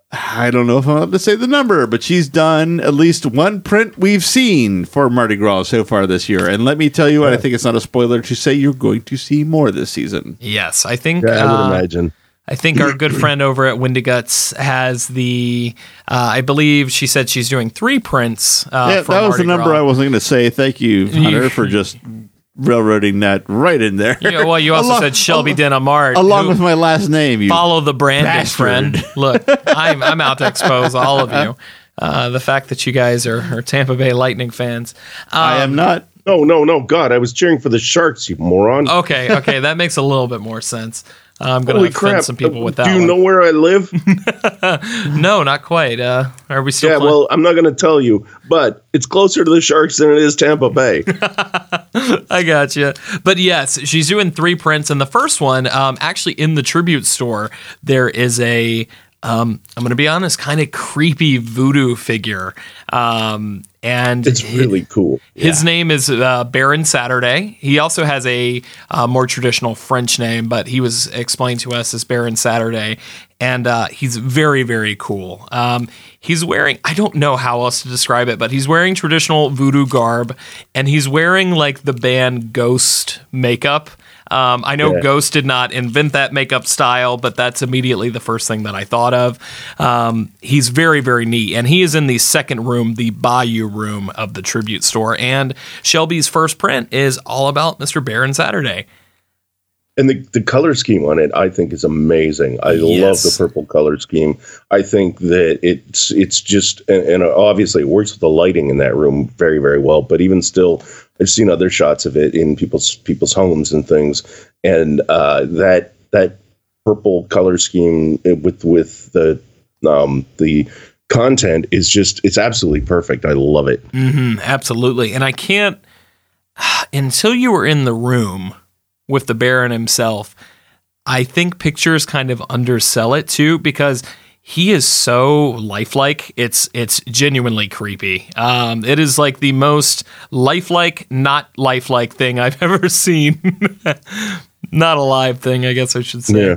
[SPEAKER 2] I don't know if I'm allowed to say the number, but she's done at least one print we've seen for Mardi Gras so far this year. And let me tell you what, I think it's not a spoiler to say you're going to see more this season.
[SPEAKER 1] Yes, I think.
[SPEAKER 3] Yeah, I would
[SPEAKER 1] uh,
[SPEAKER 3] imagine.
[SPEAKER 1] I think our good friend over at Windiguts has the. Uh, I believe she said she's doing three prints. Uh,
[SPEAKER 2] yeah,
[SPEAKER 1] for
[SPEAKER 2] that was
[SPEAKER 1] Mardi
[SPEAKER 2] the number
[SPEAKER 1] Gras.
[SPEAKER 2] I wasn't going to say. Thank you, Hunter, for just railroading that right in there.
[SPEAKER 1] Yeah, well, you also
[SPEAKER 2] Along-
[SPEAKER 1] said Shelby Denham Art.
[SPEAKER 2] along with my last name. You
[SPEAKER 1] follow the branding
[SPEAKER 2] bastard.
[SPEAKER 1] friend. Look, I'm I'm out to expose all of you. Uh, the fact that you guys are, are Tampa Bay Lightning fans.
[SPEAKER 2] I am not.
[SPEAKER 3] No, no, no. God, I was cheering for the Sharks, you moron.
[SPEAKER 1] Okay, okay, that makes a little bit more sense. I'm going to offend some people with that.
[SPEAKER 3] Do you
[SPEAKER 1] one.
[SPEAKER 3] know where I live?
[SPEAKER 1] No, not quite. Uh, are we still?
[SPEAKER 3] yeah,
[SPEAKER 1] playing-
[SPEAKER 3] well, I'm not going to tell you, but it's closer to the Sharks than it is Tampa Bay.
[SPEAKER 1] I got you. But yes, she's doing three prints, and the first one, um, actually in the tribute store, there is a. Um, I'm going to be honest, kind of creepy voodoo figure. Um, and
[SPEAKER 3] It's really cool.
[SPEAKER 1] His name is uh, Baron Saturday. He also has a uh, more traditional French name, but he was explained to us as Baron Saturday. And uh, he's very, very cool. Um, he's wearing, I don't know how else to describe it, but he's wearing traditional voodoo garb and he's wearing like the band Ghost makeup. Um, I know
[SPEAKER 3] Yeah.
[SPEAKER 1] Ghost did not invent that makeup style, but that's immediately the first thing that I thought of. Um, he's very, very neat. And he is in the second room, the Bayou room of the tribute store. And Shelby's first print is all about Mr. Baron Saturday.
[SPEAKER 3] And the, the color scheme on it, I think, is amazing. I love the purple color scheme. I think that it's it's just and, and obviously it works with the lighting in that room very very well. But even still, I've seen other shots of it in people's people's homes and things, and uh, that that purple color scheme with with the um, the content is just it's absolutely perfect. I love it.
[SPEAKER 1] Mm, absolutely. And I can't, until you were in the room with the Baron himself, I think pictures kind of undersell it too because he is so lifelike. It's it's genuinely creepy. Um, it is like the most lifelike, not lifelike thing I've ever seen. not a live thing, I guess I should say.
[SPEAKER 3] Yeah,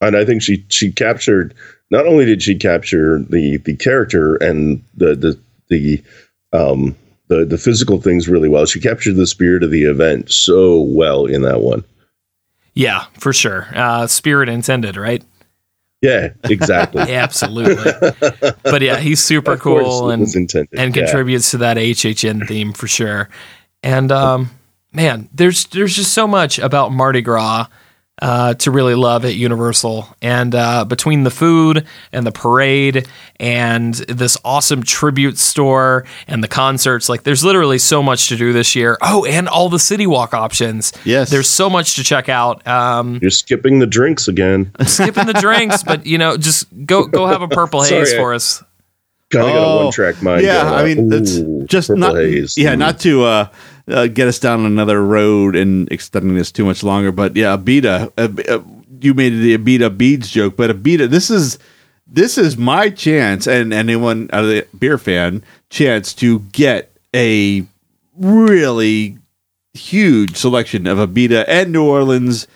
[SPEAKER 3] and I think she she captured. Not only did she capture the the character and the the the um the the physical things really well, she captured the spirit of the event so well in that one.
[SPEAKER 1] Yeah, for sure. Uh, spirit intended, right?
[SPEAKER 3] Yeah, exactly.
[SPEAKER 1] Absolutely. but yeah, he's super
[SPEAKER 3] Of
[SPEAKER 1] cool and
[SPEAKER 3] intended,
[SPEAKER 1] and
[SPEAKER 3] yeah.
[SPEAKER 1] contributes to that HHN theme for sure. And um, man, there's there's just so much about Mardi Gras uh, to really love at Universal. And uh, between the food and the parade and this awesome tribute store and the concerts, like there's literally so much to do this year. Oh, and all the City Walk options.
[SPEAKER 2] Yes.
[SPEAKER 1] there's so much to check out. Um,
[SPEAKER 3] You're skipping the drinks again.
[SPEAKER 1] skipping the drinks, but you know, just go go have a purple
[SPEAKER 3] Sorry,
[SPEAKER 1] haze
[SPEAKER 3] I-
[SPEAKER 1] for us.
[SPEAKER 3] Kind of got a one track mind.
[SPEAKER 2] Yeah, I mean, it's just not.
[SPEAKER 3] Haze.
[SPEAKER 2] Yeah,
[SPEAKER 3] Mm.
[SPEAKER 2] not to uh, uh, get us down another road and extending this too much longer, but yeah, Abita. Uh, uh, you made the Abita beads joke, but Abita. This is this is my chance, and anyone out of the beer fan chance to get a really huge selection of Abita and New Orleans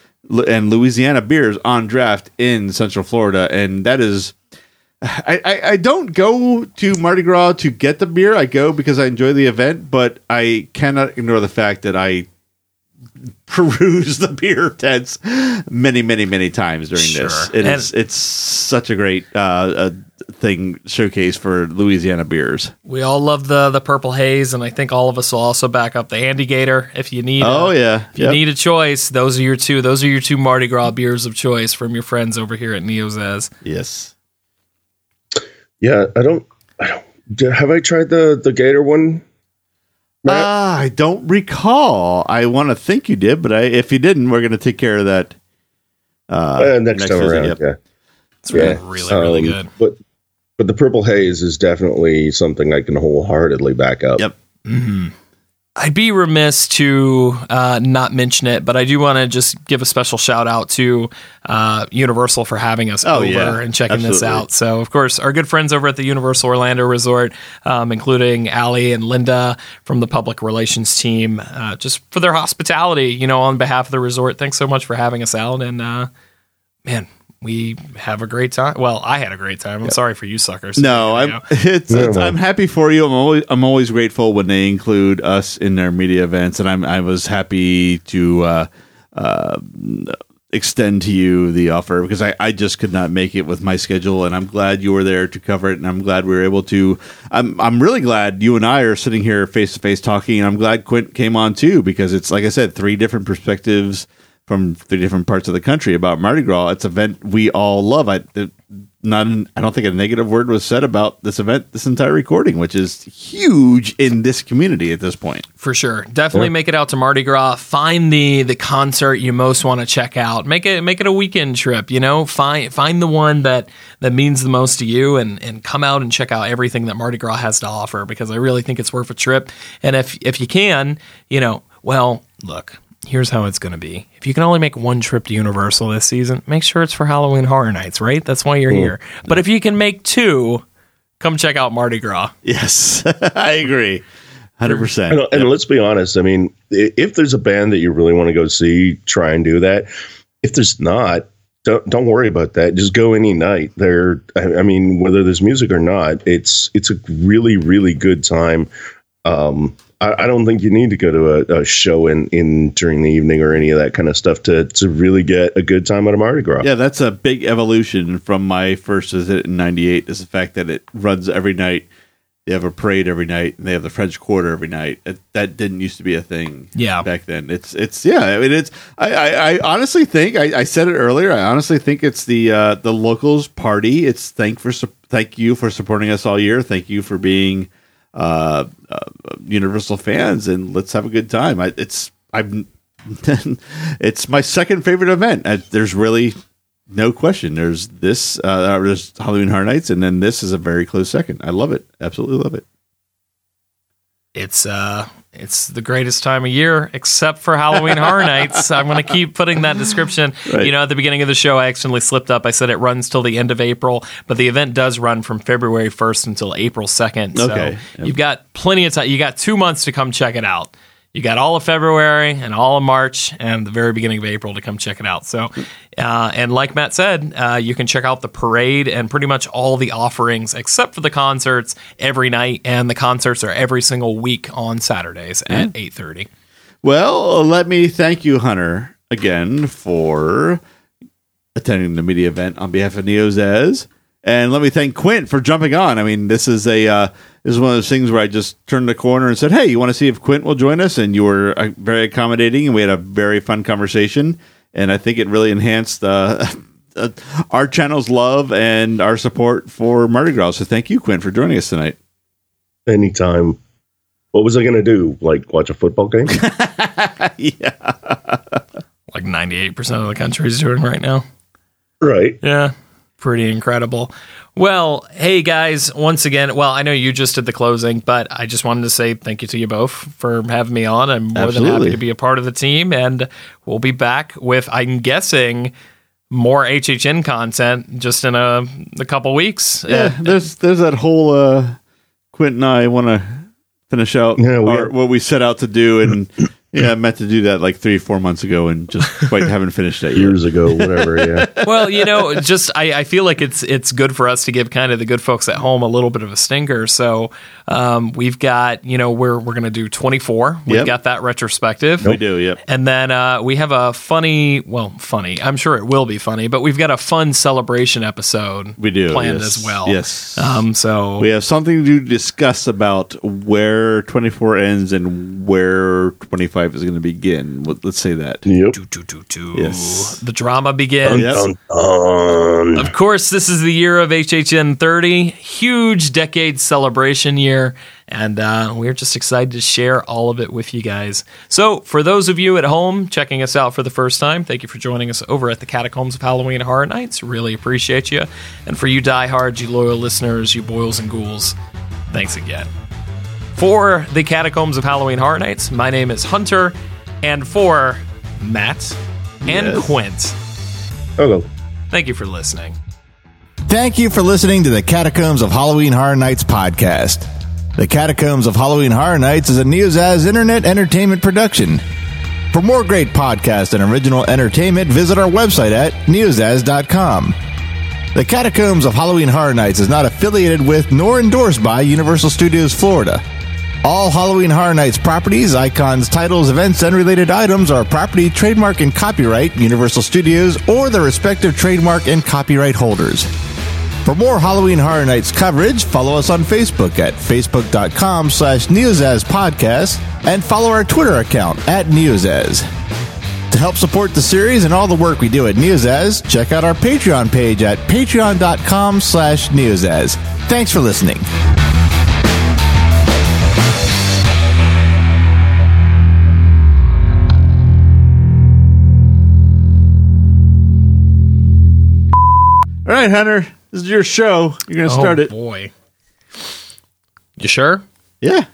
[SPEAKER 2] and Louisiana beers on draft in Central Florida, and that is. I, I, I don't go to Mardi Gras to get the beer. I go because I enjoy the event, but I cannot ignore the fact that I peruse the beer tents many, many, many times during this.
[SPEAKER 1] Sure.
[SPEAKER 2] It
[SPEAKER 1] And-
[SPEAKER 2] is it's such a great uh, uh, thing showcase for Louisiana beers.
[SPEAKER 1] We all love the the purple haze, and I think all of us will also back up the Andygator if you need.
[SPEAKER 2] Oh
[SPEAKER 1] a,
[SPEAKER 2] yeah,
[SPEAKER 1] If you
[SPEAKER 2] Yep.
[SPEAKER 1] need a choice, those are your two. Those are your two Mardi Gras beers of choice from your friends over here at Neozaz.
[SPEAKER 2] yes.
[SPEAKER 3] Yeah, I don't. I don't. Have I tried the the Gator one? Matt?
[SPEAKER 2] Ah, I don't recall. I want to think you did, but I, if you didn't, we're going to take care of that. Uh,
[SPEAKER 3] Uh, next, time
[SPEAKER 2] visit,
[SPEAKER 3] around,
[SPEAKER 2] yep.
[SPEAKER 3] yeah.
[SPEAKER 1] It's really,
[SPEAKER 3] Yeah,
[SPEAKER 1] really, really
[SPEAKER 3] um,
[SPEAKER 1] good.
[SPEAKER 3] But but the purple haze is definitely something I can wholeheartedly back up.
[SPEAKER 2] Yep.
[SPEAKER 1] I'd be remiss to uh, not mention it, but I do want to just give a special shout out to uh, Universal for having us
[SPEAKER 2] Oh,
[SPEAKER 1] over
[SPEAKER 2] yeah.
[SPEAKER 1] and checking this out. So, of course, our good friends over at the Universal Orlando Resort, um, including Allie and Linda from the public relations team, uh, just for their hospitality, you know, on behalf of the resort. Thanks so much for having us out. And, uh, man, we have a great time. Well, I had a great time. I'm sorry for you suckers.
[SPEAKER 2] No, I'm it's,
[SPEAKER 3] No,
[SPEAKER 2] it's. I'm happy for you. I'm always I'm always grateful when they include us in their media events, and I'm I was happy to uh, uh, extend to you the offer because I, I just could not make it with my schedule, and I'm glad you were there to cover it, and I'm glad we were able to. I'm I'm really glad you and I are sitting here face to face talking, and I'm glad Quint came on too because it's like I said, three different perspectives from three different parts of the country about Mardi Gras. It's an event we all love. I not I don't think a negative word was said about this event this entire recording, which is huge in this community at this point.
[SPEAKER 1] For sure. Definitely make it out to Mardi Gras. Find the the concert you most want to check out. Make it make it a weekend trip, you know? Find find the one that that means the most to you and and come out and check out everything that Mardi Gras has to offer because I really think it's worth a trip. And if if you can, you know, well, look, here's how it's going to be. If you can only make one trip to Universal this season, make sure it's for Halloween Horror Nights, right? That's why you're here. But if you can make two, come check out Mardi Gras.
[SPEAKER 2] Yes, I agree, hundred percent.
[SPEAKER 3] And, and let's be honest. I mean, if there's a band that you really want to go see, try and do that. If there's not, don't don't worry about that. Just go any night. There, I, I mean, whether there's music or not, it's it's a really really good time. Um, I, I don't think you need to go to a, a show in in during the evening or any of that kind of stuff to to really get a good time at a Mardi Gras.
[SPEAKER 2] Yeah, that's a big evolution from my first visit in '98. Is the fact that it runs every night. They have a parade every night, and they have the French Quarter every night. It, that didn't used to be a thing.
[SPEAKER 1] Yeah.
[SPEAKER 2] back then. It's it's yeah. I mean, it's I I, I honestly think I, I said it earlier. I honestly think it's the uh, the locals party. It's thank for thank you for supporting us all year. Thank you for being uh, uh, Universal fans, and let's have a good time. I, it's I'm it's my second favorite event. Uh, there's really no question. There's this, uh, there's Halloween Horror Nights, and then this is a very close second. I love it. Absolutely love it.
[SPEAKER 1] It's uh It's the greatest time of year, except for Halloween Horror Nights. I'm going to keep putting that description.
[SPEAKER 2] Right.
[SPEAKER 1] You know, at the beginning of the show, I accidentally slipped up. I said it runs till the end of April, but the event does run from February 1st until April 2nd.
[SPEAKER 2] Okay.
[SPEAKER 1] So you've got plenty of time. You got two months to come check it out. You got all of February and all of March and the very beginning of April to come check it out. So, uh, and like Matt said, uh, you can check out the parade and pretty much all the offerings except for the concerts every night, and the concerts are every single week on Saturdays at eight thirty.
[SPEAKER 2] Well, let me thank you, Hunter, again for attending the media event on behalf of Neozaz. And let me thank Quint for jumping on. I mean, this is a uh, this is one of those things where I just turned the corner and said, "Hey, you want to see if Quint will join us?" And you were uh, very accommodating, and we had a very fun conversation. And I think it really enhanced uh, uh, our channel's love and our support for Mardi Gras. So thank you, Quint, for joining us tonight.
[SPEAKER 3] Anytime. What was I going to do? Like watch a football game? Yeah.
[SPEAKER 1] Like ninety eight percent of the country is doing right now.
[SPEAKER 3] right.
[SPEAKER 1] Yeah. Pretty incredible. Well, hey guys, once again, well, I know you just did the closing, but I just wanted to say thank you to you both for having me on. I'm more than happy to be a part of the team, and we'll be back with, I'm guessing, more HHN content just in a, a couple weeks.
[SPEAKER 2] yeah, there's there's that whole uh Quint and I want to finish out
[SPEAKER 3] Yeah, we-
[SPEAKER 2] our, what we set out to do, and yeah, I meant to do that like three four months ago, and just quite haven't finished that yet.
[SPEAKER 3] Years ago, whatever. Yeah.
[SPEAKER 1] well, you know, just I, I feel like it's it's good for us to give kind of the good folks at home a little bit of a stinker. So um, we've got, you know, we're we're gonna do 24. We've
[SPEAKER 2] Yep.
[SPEAKER 1] got that retrospective.
[SPEAKER 2] We do, yep.
[SPEAKER 1] And then uh, we have a funny, well, funny. I'm sure it will be funny, but we've got a fun celebration episode
[SPEAKER 2] We do
[SPEAKER 1] planned
[SPEAKER 2] yes.
[SPEAKER 1] as well.
[SPEAKER 2] Yes,
[SPEAKER 1] Um. So
[SPEAKER 2] we have something to discuss about where 24 ends and where 25 is going to begin. Let- Let's say that.
[SPEAKER 3] Yep.
[SPEAKER 1] do, do, do, do.
[SPEAKER 2] Yes.
[SPEAKER 1] the drama begins.
[SPEAKER 2] Yep.
[SPEAKER 3] Dun, dun.
[SPEAKER 1] Of course, this is the year of HHN 30, huge decade celebration year, and uh, we're just excited to share all of it with you guys. So, for those of you at home checking us out for the first time, thank you for joining us over at the Catacombs of Halloween Horror Nights. Really appreciate you. And for you diehards, you loyal listeners, you boils and ghouls, thanks again. For the Catacombs of Halloween Horror Nights, my name is Hunter, and for Matt and
[SPEAKER 2] Yes.
[SPEAKER 1] Quint,
[SPEAKER 3] Hello.
[SPEAKER 1] thank you for listening.
[SPEAKER 4] Thank you for listening to the Catacombs of Halloween Horror Nights podcast. The Catacombs of Halloween Horror Nights is a Neozaz internet entertainment production. For more great podcasts and original entertainment, visit our website at neozaz.com. The Catacombs of Halloween Horror Nights is not affiliated with nor endorsed by Universal Studios Florida. All Halloween Horror Nights properties, icons, titles, events, and related items are property, trademark, and copyright Universal Studios or their respective trademark and copyright holders. For more Halloween Horror Nights coverage, follow us on Facebook at facebook.com slash Podcast and follow our Twitter account at Neozaz. To help support the series and all the work we do at Neozaz, check out our Patreon page at patreon.com slash Neozaz. Thanks for listening.
[SPEAKER 2] All right, Hunter, this is your show. You're going to oh, start
[SPEAKER 1] oh,
[SPEAKER 2] it.
[SPEAKER 1] boy. You sure?
[SPEAKER 2] Yeah.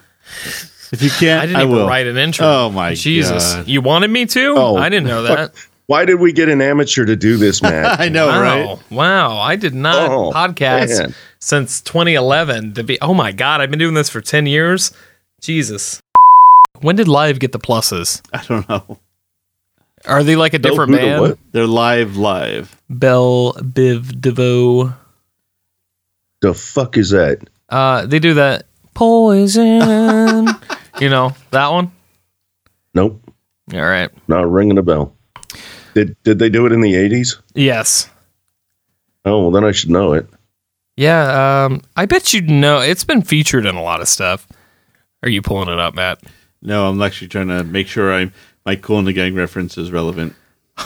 [SPEAKER 2] If you can't,
[SPEAKER 1] I
[SPEAKER 2] I,
[SPEAKER 1] didn't even
[SPEAKER 2] will.
[SPEAKER 1] write an intro.
[SPEAKER 2] Oh my
[SPEAKER 1] Jesus!
[SPEAKER 2] God.
[SPEAKER 1] You wanted me to?
[SPEAKER 3] Oh,
[SPEAKER 1] I didn't know that.
[SPEAKER 3] Why did we get an amateur to do this, Matt?
[SPEAKER 2] I know,
[SPEAKER 1] Wow!
[SPEAKER 2] right?
[SPEAKER 1] Wow! I did not
[SPEAKER 3] Oh,
[SPEAKER 1] podcast
[SPEAKER 3] man.
[SPEAKER 1] since 2011 to be. Oh my God! I've been doing this for 10 years. Jesus. When did Live get the pluses?
[SPEAKER 2] I don't know.
[SPEAKER 1] Are they like a
[SPEAKER 3] Bell
[SPEAKER 1] different
[SPEAKER 3] Buddha,
[SPEAKER 1] band?
[SPEAKER 3] what?
[SPEAKER 2] They're live, live.
[SPEAKER 1] Bell Biv DeVoe.
[SPEAKER 3] The fuck is that?
[SPEAKER 1] Uh, they do that poison. you know that one.
[SPEAKER 3] Nope.
[SPEAKER 1] All right.
[SPEAKER 3] Not ringing a bell. Did did they do it in the eighties?
[SPEAKER 1] Yes.
[SPEAKER 3] Oh well then I should know it.
[SPEAKER 1] Yeah, um, I bet you know it's been featured in a lot of stuff. Are you pulling it up, Matt?
[SPEAKER 2] No, I'm actually trying to make sure I'm my Kool and the Gang reference is relevant.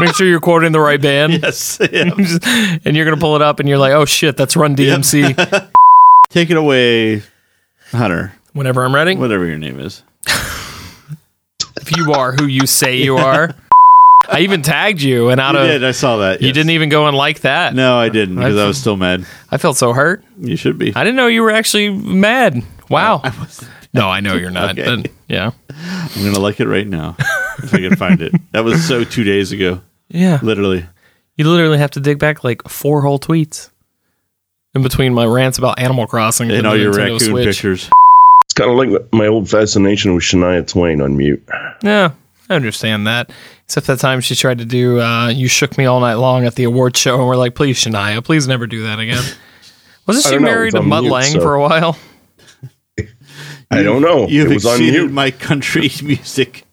[SPEAKER 1] Make sure you're quoting the right band.
[SPEAKER 2] Yes.
[SPEAKER 1] and you're gonna pull it up, and you're like, "Oh shit, that's Run DMC."
[SPEAKER 2] Take it away, Hunter.
[SPEAKER 1] Whenever I'm ready,
[SPEAKER 2] Whatever your name is.
[SPEAKER 1] if you are who you say you are, I even tagged you, and out
[SPEAKER 2] You
[SPEAKER 1] of
[SPEAKER 2] did. I saw that.
[SPEAKER 1] you didn't even go and like that.
[SPEAKER 2] No, I didn't because I
[SPEAKER 1] I've-
[SPEAKER 2] was still mad.
[SPEAKER 1] I felt so hurt.
[SPEAKER 2] You should be.
[SPEAKER 1] I didn't know you were actually mad. Wow. No, I know you're not.
[SPEAKER 2] Okay.
[SPEAKER 1] but yeah.
[SPEAKER 2] I'm gonna like it right now if I can find it. That was so two days ago,
[SPEAKER 1] Yeah.
[SPEAKER 2] literally.
[SPEAKER 1] You literally have to dig back like four whole tweets in between my rants about Animal Crossing
[SPEAKER 2] And
[SPEAKER 1] the
[SPEAKER 2] all your
[SPEAKER 1] Nintendo
[SPEAKER 2] raccoon
[SPEAKER 1] Switch.
[SPEAKER 2] pictures.
[SPEAKER 3] It's kind of like my old fascination with Shania Twain on mute.
[SPEAKER 1] Yeah, I understand that. Except that time she tried to do uh, "You Shook Me All Night Long" at the award show, and we're like, "Please, Shania, please never do that again." Wasn't she
[SPEAKER 3] don't know,
[SPEAKER 1] married to
[SPEAKER 3] on
[SPEAKER 1] Mutt
[SPEAKER 3] mute,
[SPEAKER 1] Lange
[SPEAKER 3] so-
[SPEAKER 1] for a while?
[SPEAKER 3] I don't know.
[SPEAKER 2] You've
[SPEAKER 3] it was on
[SPEAKER 2] exceeded my country music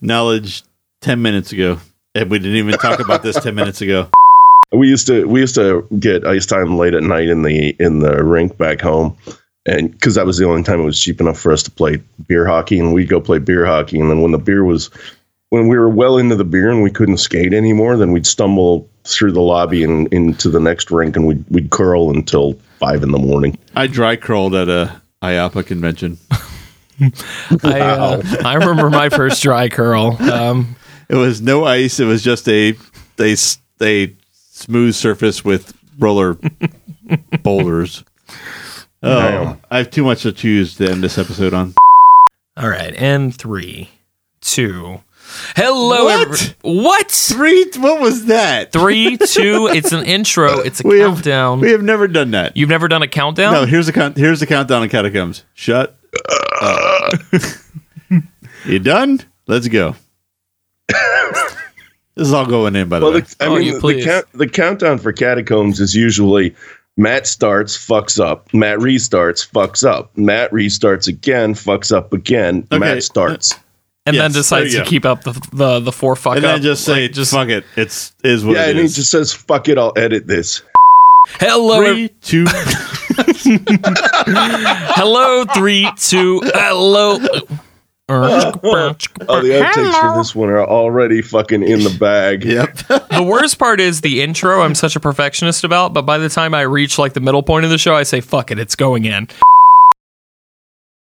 [SPEAKER 2] knowledge ten minutes ago, and we didn't even talk about this ten minutes ago.
[SPEAKER 3] we used to we used to get ice time late at night in the in the rink back home. And because that was the only time it was cheap enough for us to play beer hockey and we'd go play beer hockey. And then when the beer was when we were well into the beer and we couldn't skate anymore then we'd stumble through the lobby and into the next rink and we'd, we'd curl until five in the morning.
[SPEAKER 2] I dry curled at a IAAPA convention.
[SPEAKER 1] I, uh, I remember my first dry curl. Um,
[SPEAKER 2] It was no ice. It was just a a, s- a smooth surface with roller boulders. Oh,
[SPEAKER 3] Damn.
[SPEAKER 2] I have too much to choose to end this episode on.
[SPEAKER 1] all right, and three, two. Hello,
[SPEAKER 2] What?
[SPEAKER 1] every- what?
[SPEAKER 2] Three. What was that?
[SPEAKER 1] Three, two. It's an intro. It's a
[SPEAKER 2] We have,
[SPEAKER 1] countdown.
[SPEAKER 2] we have never done that.
[SPEAKER 1] You've never done a countdown?
[SPEAKER 2] no, here's the count. Here's the countdown of catacombs. Shut. up. you done? Let's go. this is all going in, by the
[SPEAKER 3] well
[SPEAKER 2] way.
[SPEAKER 3] the, i
[SPEAKER 1] Oh,
[SPEAKER 3] mean
[SPEAKER 1] you
[SPEAKER 3] the, count, the countdown for catacombs is usually matt starts fucks up matt restarts fucks up matt restarts again fucks up again
[SPEAKER 2] Okay.
[SPEAKER 3] matt starts
[SPEAKER 1] and
[SPEAKER 2] Yes,
[SPEAKER 1] then decides to
[SPEAKER 2] go.
[SPEAKER 1] keep up the the, the four fuck
[SPEAKER 2] and
[SPEAKER 1] up.
[SPEAKER 2] then just say,
[SPEAKER 1] like,
[SPEAKER 2] just fuck it. It's is what
[SPEAKER 3] yeah
[SPEAKER 2] it
[SPEAKER 3] and he just says fuck it i'll edit this
[SPEAKER 1] hello,
[SPEAKER 2] Three, two.
[SPEAKER 1] hello, three, two, hello.
[SPEAKER 3] Oh, the outtakes for this one are already fucking in the bag.
[SPEAKER 2] yep.
[SPEAKER 1] The worst part is the intro. I'm such a perfectionist about, but by the time I reach like the middle point of the show, I say, "Fuck it, it's going in."